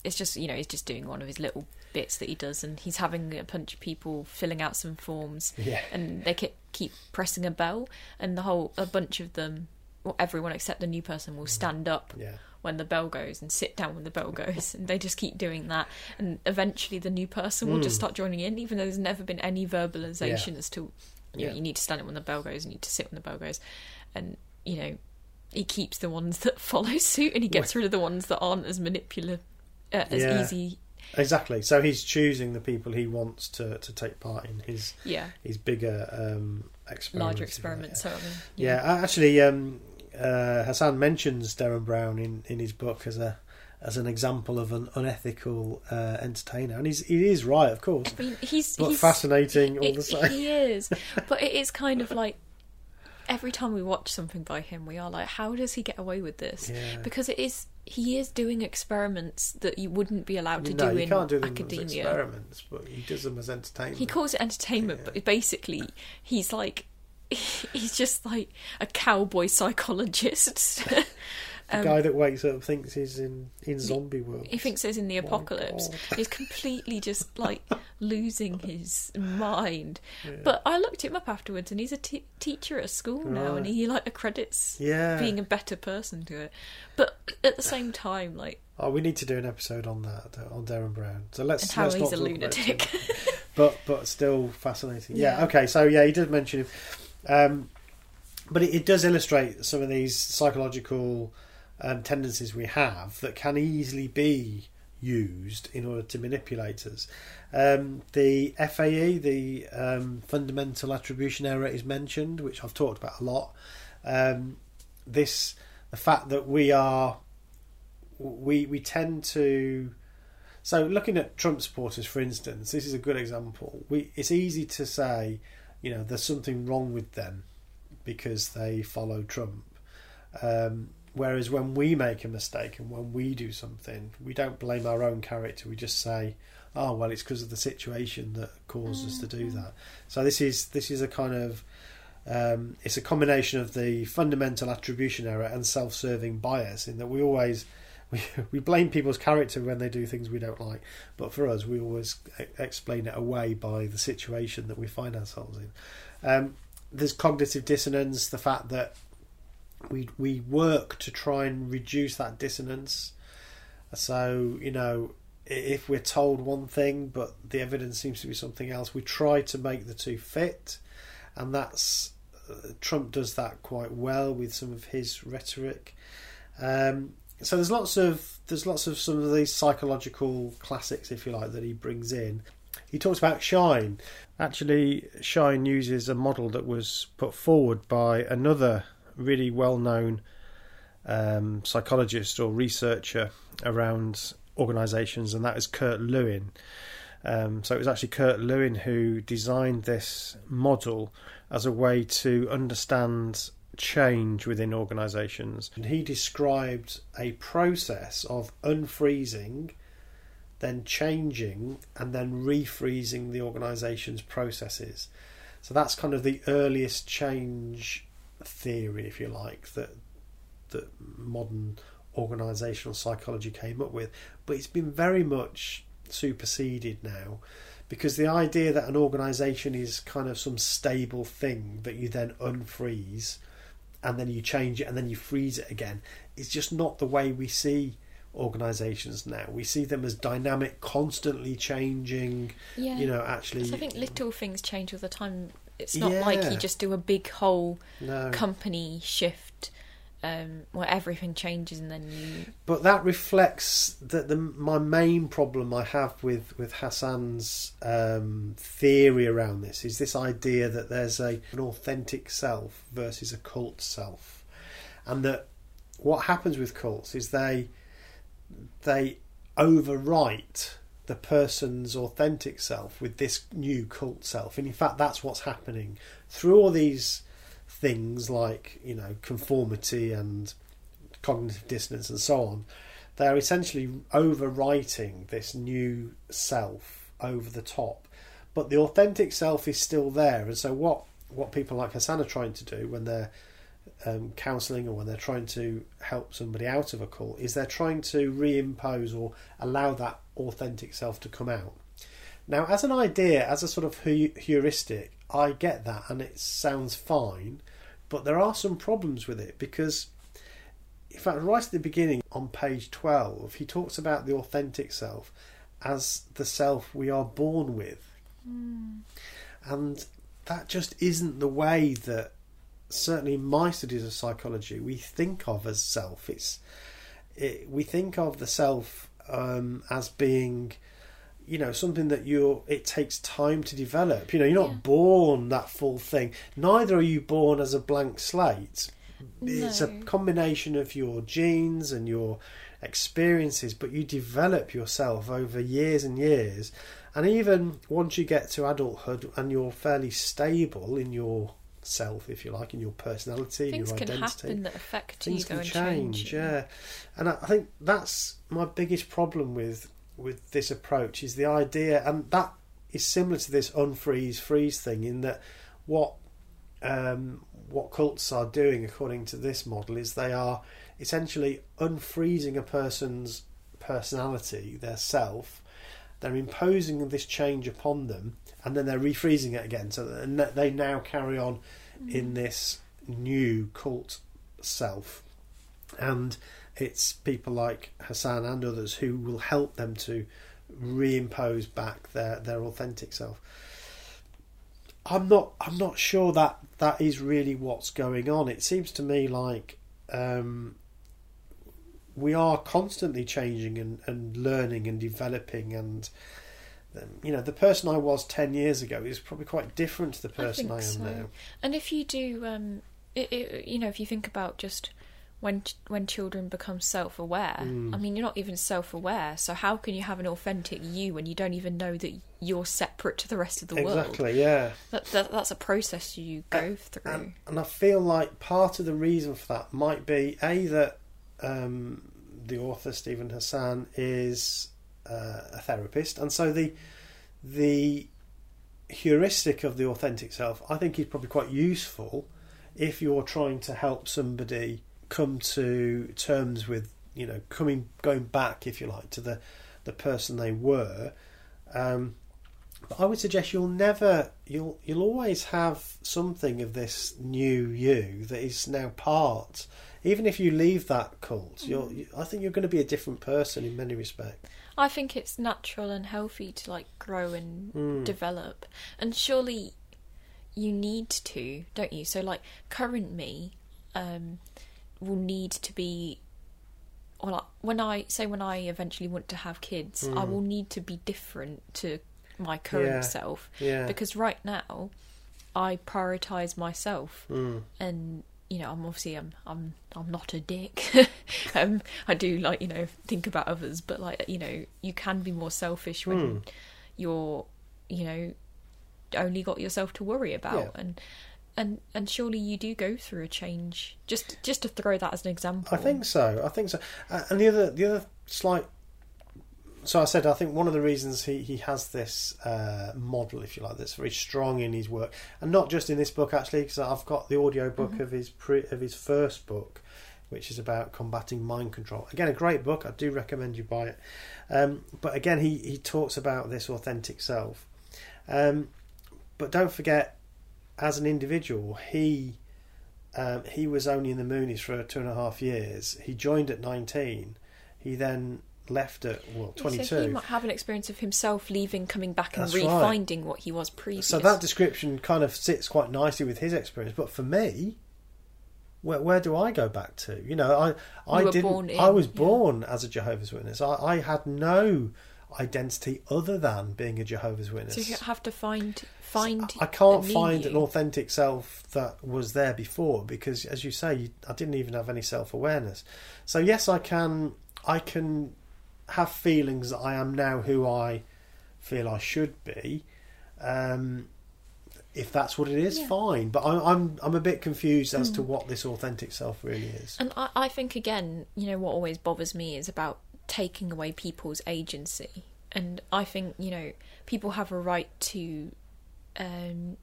it's just you know he's just doing one of his little bits that he does, and he's having a bunch of people filling out some forms, yeah. and they keep, keep pressing a bell, and the whole a bunch of them, well, everyone except the new person will stand up. Yeah. When the bell goes and sit down when the bell goes, and they just keep doing that, and eventually the new person will mm. just start joining in, even though there's never been any verbalization yeah. as to you know you need to stand up when the bell goes, and you need to sit when the bell goes, and you know he keeps the ones that follow suit, and he gets rid of the ones that aren't as manipulative, uh, as yeah. easy Exactly. So he's choosing the people he wants to, to take part in his yeah his bigger um, experiments. Larger experiments. So, yeah. yeah. actually, um, uh, Hassan mentions Derren Brown in, in his book as a as an example of an unethical uh, entertainer, and he's he is right, of course. I mean, he's but he's, fascinating all the same. He is, but it is kind of like every time we watch something by him, we are like, how does he get away with this? Yeah. Because it is he is doing experiments that you wouldn't be allowed to no, do in can't do them academia. As experiments, but he does them as entertainment. He calls it entertainment, yeah. but basically he's like he's just like a cowboy psychologist. The um, guy that wakes up thinks he's in, in zombie world. He thinks he's in the apocalypse. he's completely just like losing his mind. Yeah. But I looked him up afterwards, and he's a t- teacher at a school right. now, and he like accredits yeah. being a better person to it. But at the same time, like oh, we need to do an episode on that on Derren Brown. So let's and how let's he's not a lunatic. but but still fascinating. Yeah. yeah. Okay. So yeah, he did mention him. Um, but it, it, does illustrate some of these psychological um, tendencies we have that can easily be used in order to manipulate us. Um, the FAE, the um, fundamental attribution error, is mentioned, which I've talked about a lot. Um, this, the fact that we are, we we tend to. So, looking at Trump supporters, for instance, this is a good example. We it's easy to say, you know, there's something wrong with them because they follow Trump. Um, Whereas when we make a mistake and when we do something, we don't blame our own character. We just say, "Oh well, it's because of the situation that caused us to do mm-hmm. that." So this is this is a kind of um, it's a combination of the fundamental attribution error and self-serving bias in that we always we, we blame people's character when they do things we don't like, but for us, we always explain it away by the situation that we find ourselves in. Um, there's cognitive dissonance, the fact that we we work to try and reduce that dissonance. So you know, if we're told one thing but the evidence seems to be something else, we try to make the two fit, and that's uh, Trump does that quite well with some of his rhetoric. Um, so there's lots of there's lots of some of these psychological classics, if you like, that he brings in. He talks about Schein. Actually, Schein uses a model that was put forward by another really well known um, psychologist or researcher around organisations, and that is Kurt Lewin. Um, so it was actually Kurt Lewin who designed this model as a way to understand change within organisations. And he described a process of unfreezing, then changing, and then refreezing the organisation's processes. So that's kind of the earliest change theory, if you like, that that modern organisational psychology came up with. But it's been very much superseded now because the idea that an organisation is kind of some stable thing that you then unfreeze and then you change it and then you freeze it again is just not the way we see organizations now we see them as dynamic constantly changing Yeah. you know actually I think little things change all the time. It's not Yeah. like you just do a big whole no company shift um, where everything changes and then you. but that reflects that the my main problem I have with with Hassan's um, theory around this is this idea that there's a an authentic self versus a cult self, and that what happens with cults is they they overwrite the person's authentic self with this new cult self, and in fact that's what's happening through all these things like you know conformity and cognitive dissonance and so on, they're essentially overwriting this new self over the top. But the authentic self is still there, and so what what people like Hassan are trying to do when they're um, counselling or when they're trying to help somebody out of a cult is they're trying to reimpose or allow that authentic self to come out. Now, as an idea, as a sort of heu- heuristic, I get that and it sounds fine, but there are some problems with it because, in fact, right at the beginning on page 12, he talks about the authentic self as the self we are born with. Hmm. And that just isn't the way that, certainly in my studies of psychology, we think of as self. It's it, we think of the self um, as being you know something that you're it takes time to develop. You know you're not Yeah. born that full thing. Neither are you born as a blank slate. It's a combination of your genes and your experiences but you develop yourself over years and years. And even once you get to adulthood and you're fairly stable in your self if you like in your personality Things your can identity happen that affect things you, go can and change, change. yeah and I, I think that's my biggest problem with with this approach is the idea and that is similar to this unfreeze freeze thing in that what um, what cults are doing according to this model is they are essentially unfreezing a person's personality their self they're imposing this change upon them and then they're refreezing it again. So that they now carry on in this new cult self. And it's people like Hassan and others who will help them to reimpose back their their authentic self. I'm not I'm not sure that that is really what's going on. It seems to me like um, we are constantly changing and, and learning and developing and um, you know the person I was 10 years ago is probably quite different to the person I, think am so. now And if you do, um, it, it, you know, if you think about just when when children become self-aware, Mm. I mean, you're not even self-aware. So how can you have an authentic you when you don't even know that you're separate to the rest of the world? exactly yeah That, that that's a process you go through. and, and I feel like part of the reason for that might be a that um, the author Steven Hassan is uh, a therapist, and so the the heuristic of the authentic self I think is probably quite useful if you're trying to help somebody come to terms with you know coming going back if you like to the the person they were. Um, but I would suggest you'll never, you'll you'll always have something of this new you that is now part. Even if you leave that cult, you're, you, I think you're going to be a different person in many respects. I think it's natural and healthy to like grow and Mm. develop. And surely you need to, don't you? So like current me um will need to be or like when I say when I eventually want to have kids, I Mm. will need to be different to my current Yeah. self Yeah. because right now I prioritize myself Mm. and you know, I'm obviously I'm I'm I'm not a dick. um, I do like you know think about others, but like you know, you can be more selfish when Hmm. you're you know only got yourself to worry about Yeah. and. And and surely you do go through a change. Just just to throw that as an example. I think so. I think so. Uh, and the other, the other slight. So I said, I think one of the reasons he, he has this uh, model, if you like, that's very strong in his work, and not just in this book actually, because I've got the audio book of his pre, of his first book, which is about combating mind control. Again, a great book. I do recommend you buy it. Um, but again, he he talks about this authentic self. Um, but don't forget, as an individual, he um, he was only in the Moonies for two and a half years. He joined at 19. He then left at, well, Yeah, So he 22. might have an experience of himself leaving, coming back, and That's right. what he was previous. So that description kind of sits quite nicely with his experience. But for me, where, where do I go back to? You know, I I didn't. in, I was yeah. born as a Jehovah's Witness. I, I had no identity other than being a Jehovah's Witness. So you have to find find. I can't find you. an authentic self that was there before because, as you say, I didn't even have any self awareness. So yes, I can. I can have feelings that I am now who I feel I should be. Um, if that's what it is, Yeah. fine. But I'm I'm I'm a bit confused as Mm. to what this authentic self really is. And I, I think again, you know, what always bothers me is about taking away people's agency. And I think you know people have a right to um,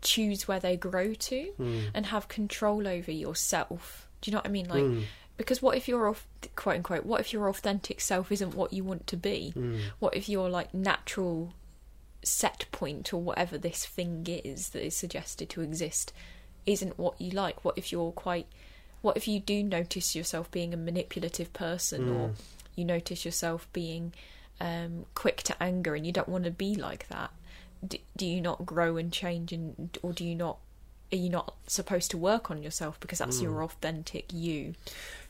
choose where they grow to Hmm. and have control over yourself. Do you know what I mean? Like, Mm. Because what if your quote unquote what if your authentic self isn't what you want to be? Mm. What if your like natural set point or whatever this thing is that is suggested to exist isn't what you like? What if you're quite what if you do notice yourself being a manipulative person or Mm. you notice yourself being um, quick to anger and you don't want to be like that? Do, do you not grow and change and or do you not are you not supposed to work on yourself because that's Mm. your authentic you?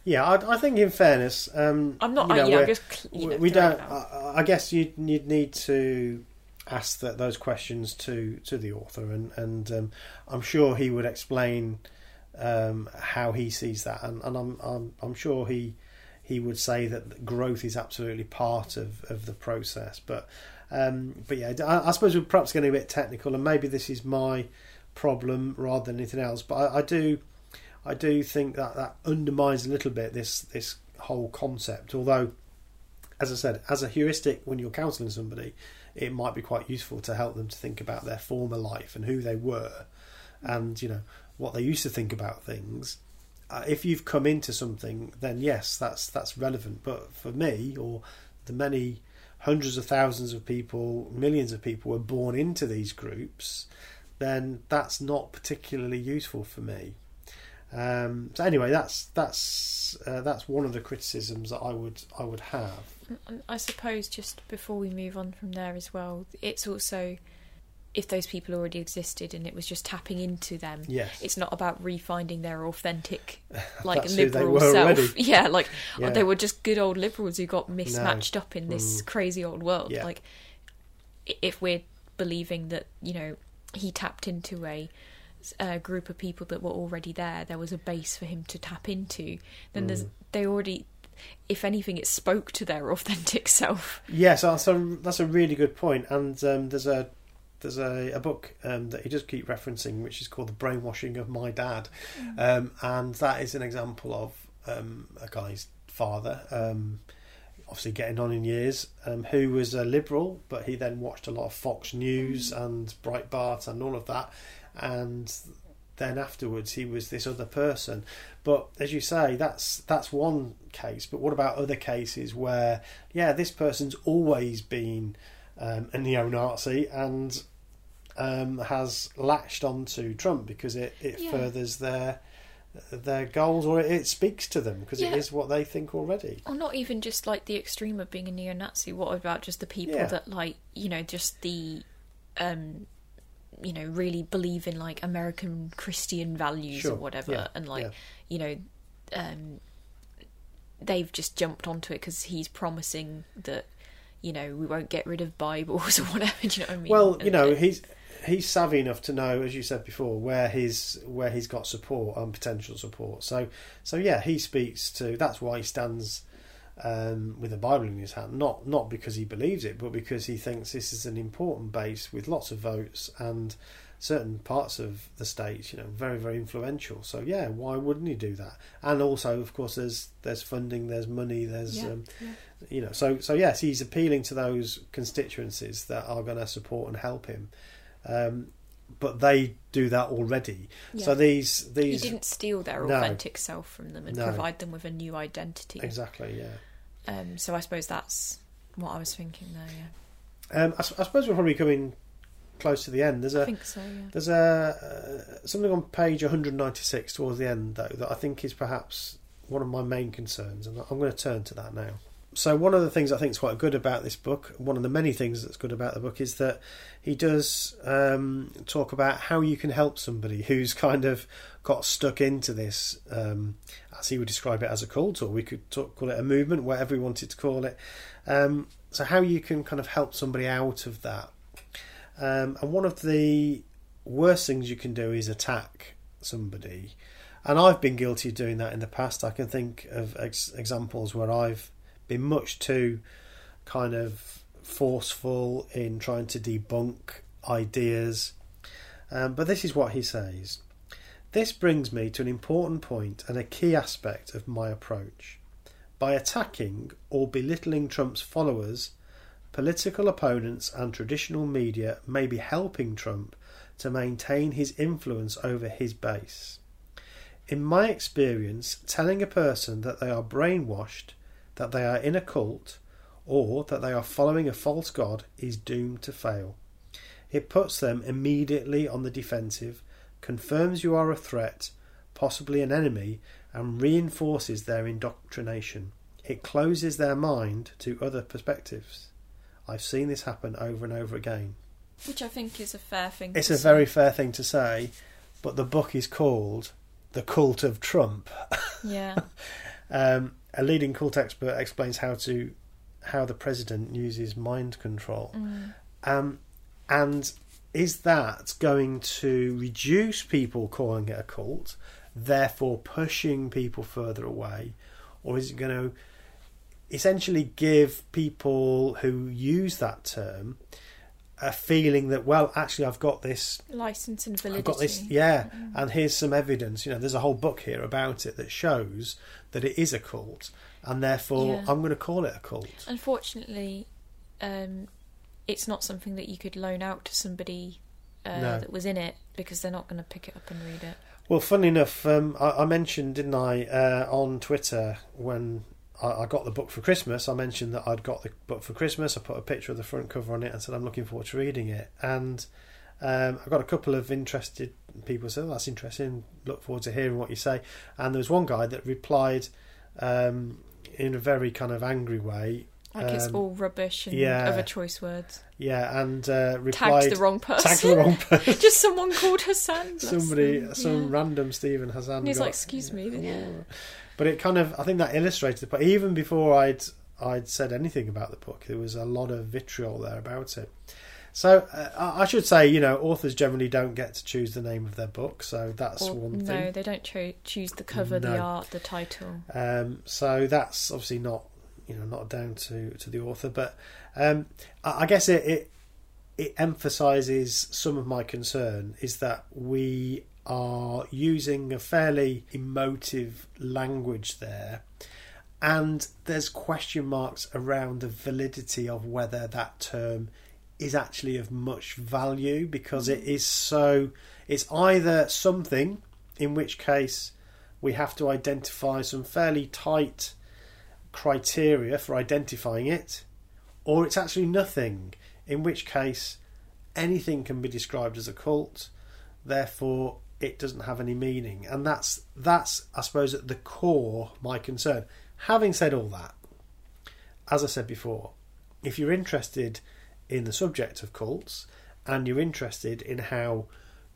Yeah, I, I think in fairness, um, I'm not. You I, know, you know, I'm just. You know, we don't. I, I guess you'd you'd need to ask that those questions to to the author, and and um, I'm sure he would explain um, how he sees that, and, and I'm I'm I'm sure he he would say that growth is absolutely part of, of the process. But um, but yeah, I, I suppose we're perhaps getting a bit technical, and maybe this is my problem rather than anything else. But I, I do I do think that that undermines a little bit this this whole concept. Although, as I said, as a heuristic, when you're counselling somebody, it might be quite useful to help them to think about their former life and who they were, and you know what they used to think about things. Uh, if you've come into something, then yes, that's that's relevant. But for me, or the many hundreds of thousands of people, millions of people were born into these groups, then that's not particularly useful for me. Um, so anyway, that's that's uh, that's one of the criticisms that I would I would have. I suppose just before we move on from there as well, it's also if those people already existed and it was just tapping into them. Yes, It's not about refinding their authentic, like That's who they liberal self. already. Yeah, like Yeah. they were just good old liberals who got mismatched up in this Mm. crazy old world. Yeah. Like, if we're believing that you know he tapped into a, a group of people that were already there, there was a base for him to tap into. Then there's Mm. they already, if anything, it spoke to their authentic self. Yes, that's a that's a really good point. And um, there's a there's a, a book um, that he does keep referencing, which is called "The Brainwashing of My Dad," um, and that is an example of um, a guy's father, um, obviously getting on in years, um, who was a liberal, but he then watched a lot of Fox News and Breitbart and all of that, and then afterwards he was this other person. But as you say, that's that's one case. But what about other cases where, yeah, this person's always been um, a neo-Nazi and um, has latched onto Trump because it, it Yeah. furthers their their goals or it speaks to them because Yeah. it is what they think already. Or not even just like the extreme of being a neo-Nazi. What about just the people Yeah. that like you know just the, um, you know, really believe in like American Christian values Sure, or whatever, yeah, and like yeah. you know, um, they've just jumped onto it because he's promising that you know we won't get rid of Bibles or whatever. Do you know what I mean? Well, you know, he's he's savvy enough to know, as you said before, where his where he's got support and potential support. So so yeah, he speaks to. That's why he stands um, with a Bible in his hand, not not because he believes it, but because he thinks this is an important base with lots of votes and certain parts of the states, you know, very very influential. So yeah, why wouldn't he do that? And also, of course, there's there's funding, there's money, there's Yeah, um, yeah. you know, so so yes, he's appealing to those constituencies that are going to support and help him. Um, but they do that already. Yeah. So these He these didn't steal their No. authentic self from them and No. provide them with a new identity. exactly yeah. Um, so I suppose that's what I was thinking there. Yeah, Um, I, I suppose we're probably coming close to the end. There's I a think so. Yeah. there's a uh, something on page 196 towards the end though that I think is perhaps one of my main concerns, and I'm going to turn to that now. So one of the things I think is quite good about this book, one of the many things that's good about the book, is that he does um, talk about how you can help somebody who's kind of got stuck into this, um, as he would describe it, as a cult, or we could talk, call it a movement, whatever we wanted to call it. Um, so how you can kind of help somebody out of that. Um, and one of the worst things you can do is attack somebody. And I've been guilty of doing that in the past. I can think of ex- examples where I've been much too kind of forceful in trying to debunk ideas. Um, but this is what he says. This brings me to an important point and a key aspect of my approach. By attacking or belittling Trump's followers, political opponents and traditional media may be helping Trump to maintain his influence over his base. In my experience, telling a person that they are brainwashed, that they are in a cult, or that they are following a false god is doomed to fail. It puts them immediately on the defensive, confirms you are a threat, possibly an enemy, and reinforces their indoctrination. It closes their mind to other perspectives. I've seen this happen over and over again. Which I think is a fair thing. It's a say. very fair thing to say, but the book is called The Cult of Trump. yeah. Um, a leading cult expert explains how to how the president uses mind control. Mm. Um, and is that going to reduce people calling it a cult, therefore pushing people further away, or is it going to essentially give people who use that term a feeling that well, actually, I've got this License and validity. I've got this, yeah, and here's some evidence. You know, there's a whole book here about it that shows that it is a cult, and therefore Yeah. I'm going to call it a cult. Unfortunately, um, it's not something that you could loan out to somebody uh, No. that was in it because they're not going to pick it up and read it. Well, funnily enough, um, I, I mentioned, didn't I, uh, on Twitter when I, I got the book for Christmas. I mentioned that I'd got the book for Christmas. I put a picture of the front cover on it and said I'm looking forward to reading it. And um, I got a couple of interested people said, oh, "That's interesting. Look forward to hearing what you say." And there was one guy that replied um, in a very kind of angry way. Like it's Um, all rubbish and yeah. other choice words. Yeah, and uh, replied Tagged the wrong person. tagged the wrong person. Just someone called Hassan. Somebody, some Yeah. random Stephen Hassan. And he's got- like, "Excuse me." But it kind of, I think that illustrated. But even before I'd I'd said anything about the book, there was a lot of vitriol there about it. So uh, I should say, you know, authors generally don't get to choose the name of their book, so that's Or- one no, thing. No, they don't cho- choose the cover, the art, the title. Um, so that's obviously not, you know, not down to, to the author. But um, I, I guess it, it it emphasises some of my concern is that we are using a fairly emotive language there, and there's question marks around the validity of whether that term is actually of much value because it mm. is so. It's either something, in which case we have to identify some fairly tight criteria for identifying it, or it's actually nothing, in which case anything can be described as a cult, therefore it doesn't have any meaning. And that's that's I suppose at the core my concern. Having said all that, as I said before, if you're interested in the subject of cults and you're interested in how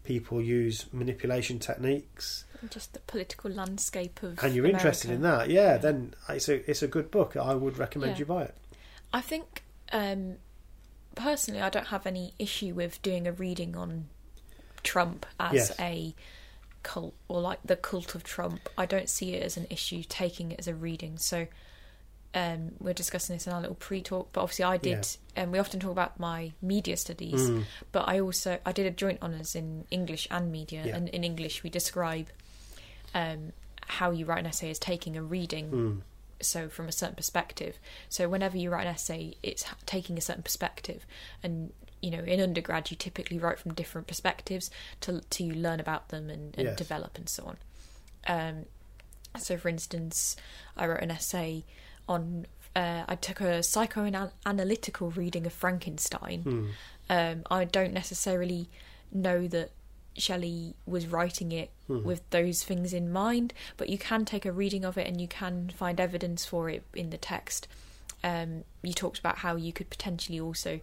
people use manipulation techniques Just the political landscape of. and you're interested in that, yeah, Yeah. then it's a it's a good book. I would recommend Yeah. you buy it. I think um, personally, I don't have any issue with doing a reading on Trump as Yes. a cult or like the cult of Trump. I don't see it as an issue taking it as a reading. So um, we're discussing this in our little pre-talk, but obviously I did. And we often talk about my media studies, Mm. but I also I did a joint honours in English and media, Yeah. and in English we describe um, how you write an essay as taking a reading Mm. so from a certain perspective so whenever you write an essay it's taking a certain perspective and you know in undergrad you typically write from different perspectives to to learn about them and, and Yes. develop and so on um so for instance i wrote an essay on uh, i took a psychoanalytical reading of frankenstein Mm. um, I don't necessarily know that Shelley was writing it Mhm. with those things in mind, but you can take a reading of it and you can find evidence for it in the text. Um, you talked about how you could potentially also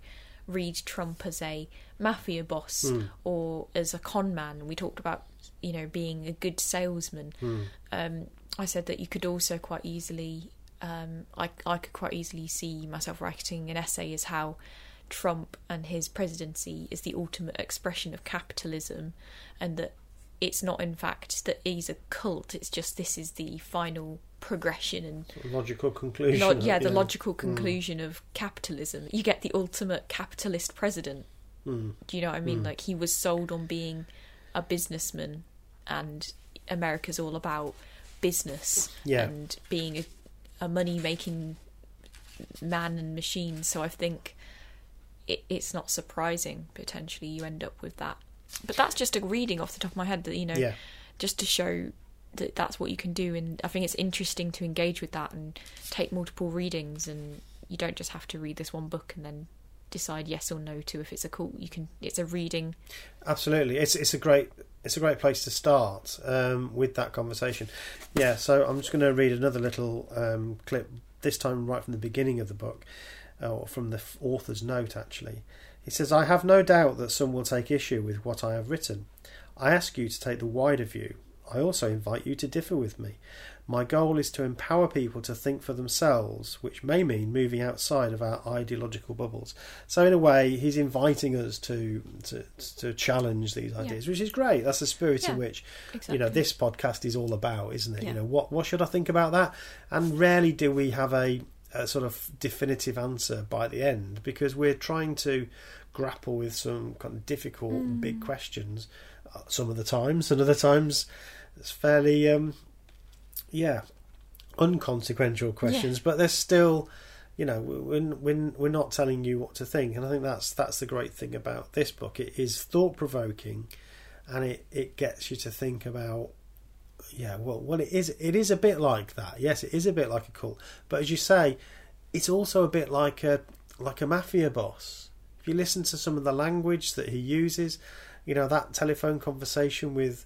read Trump as a mafia boss Mm. or as a con man. We talked about you know being a good salesman. Mm. Um, I said that you could also quite easily, um, I, I could quite easily see myself writing an essay as how Trump and his presidency is the ultimate expression of capitalism, and that it's not, in fact, that he's a cult. It's just this is the final progression and Logical conclusion. lo- yeah, the yeah. logical conclusion of capitalism. You get the ultimate capitalist president. Mm. Do you know what I mean? Mm. Like he was sold on being a businessman, and America's all about business Yeah. and being a, a money making man and machine. So I think it, it's not surprising potentially you end up with that. But that's just a reading off the top of my head that you know, Yeah. just to show that that's what you can do. And I think it's interesting to engage with that and take multiple readings. And you don't just have to read this one book and then decide yes or no to if it's a cult. You can. It's a reading. Absolutely, it's it's a great it's a great place to start um, with that conversation. Yeah, so I'm just going to read another little um, clip. This time, right from the beginning of the book, uh, or from the author's note. Actually, he says, "I have no doubt that some will take issue with what I have written. I ask you to take the wider view. I also invite you to differ with me. My goal is to empower people to think for themselves, which may mean moving outside of our ideological bubbles. So, in a way, he's inviting us to to, to challenge these ideas, which is great. That's the spirit in which Exactly. you know this podcast is all about, isn't it? Yeah. You know what what should I think about that? And rarely do we have a, a sort of definitive answer by the end because we're trying to grapple with some kind of difficult and big Mm. questions. uh, Some of the times, and other times, it's fairly um, yeah. Unconsequential questions, but they're still you know we're, we're, we're not telling you what to think and i think that's that's the great thing about this book. It is thought provoking and it it gets you to think about yeah well well it is it is a bit like that. Yes it is a bit like a cult but as you say it's also a bit like a like a mafia boss. If you listen to some of the language that he uses you know that telephone conversation with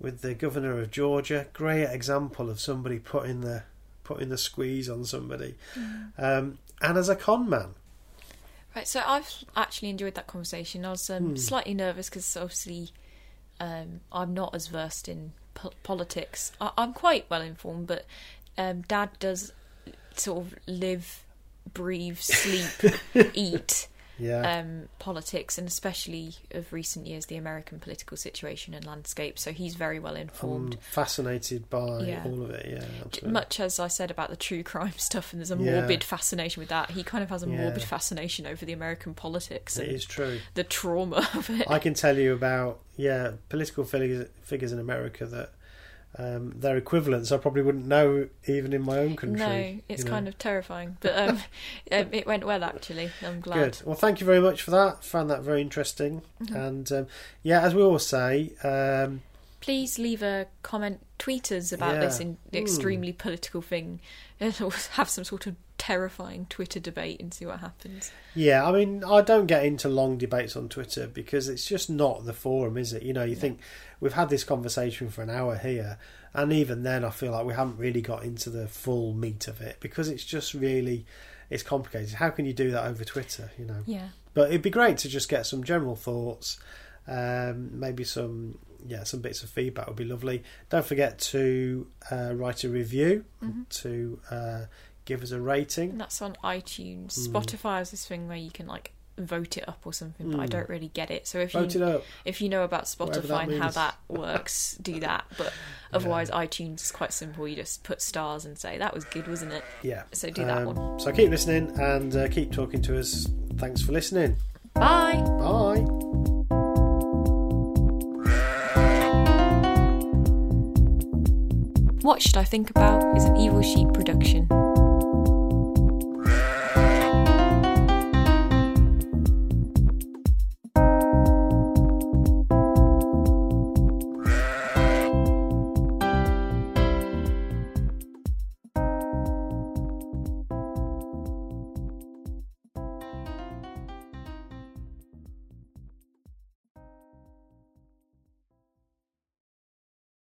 with the governor of Georgia great example of somebody putting the putting the squeeze on somebody um, and as a con man Right, so I've actually enjoyed that conversation. I was um, Hmm. slightly nervous because obviously um, I'm not as versed in po- politics. I- I'm quite well informed, but um, Dad does sort of live, breathe, sleep, eat yeah um, politics, and especially of recent years, the American political situation and landscape. So he's very well I'm informed. fascinated by Yeah. all of it yeah absolutely. Much as I said about the true crime stuff, and there's a Yeah. morbid fascination with that, he kind of has a Yeah. morbid fascination over the American politics it and is true the trauma of it. I can tell you about yeah political figures figures in America that um, their equivalents I probably wouldn't know even in my own country. no, it's you know. kind of terrifying, but um, um, it went well actually. I'm glad. good. Well, thank you very much for that. Found that very interesting. Mhm. And um, yeah, as we always say, um, Please leave a comment, tweet us about Yeah. this in Hmm. extremely political thing, and have some sort of terrifying Twitter debate and see what happens. yeah, I mean, I don't get into long debates on Twitter because it's just not the forum, is it? You know, you No. think we've had this conversation for an hour here, and even then, I feel like we haven't really got into the full meat of it because it's just really it's complicated. How can you do that over Twitter? You know. Yeah, But it'd be great to just get some general thoughts, um, maybe some yeah some bits of feedback would be lovely. Don't forget to uh, write a review, Mhm. to uh, give us a rating. and that's on iTunes. Mm. Spotify has this thing where you can like vote it up or something, but I Mm. don't really get it. So if Vote you it up. if you know about Spotify and how that works, do that. But otherwise, iTunes is quite simple. You just put stars and say that was good, wasn't it? Yeah. So do that Um, one. So keep listening and uh, keep talking to us. Thanks for listening. Bye. Bye. What Should I Think About is an Evil Sheep production.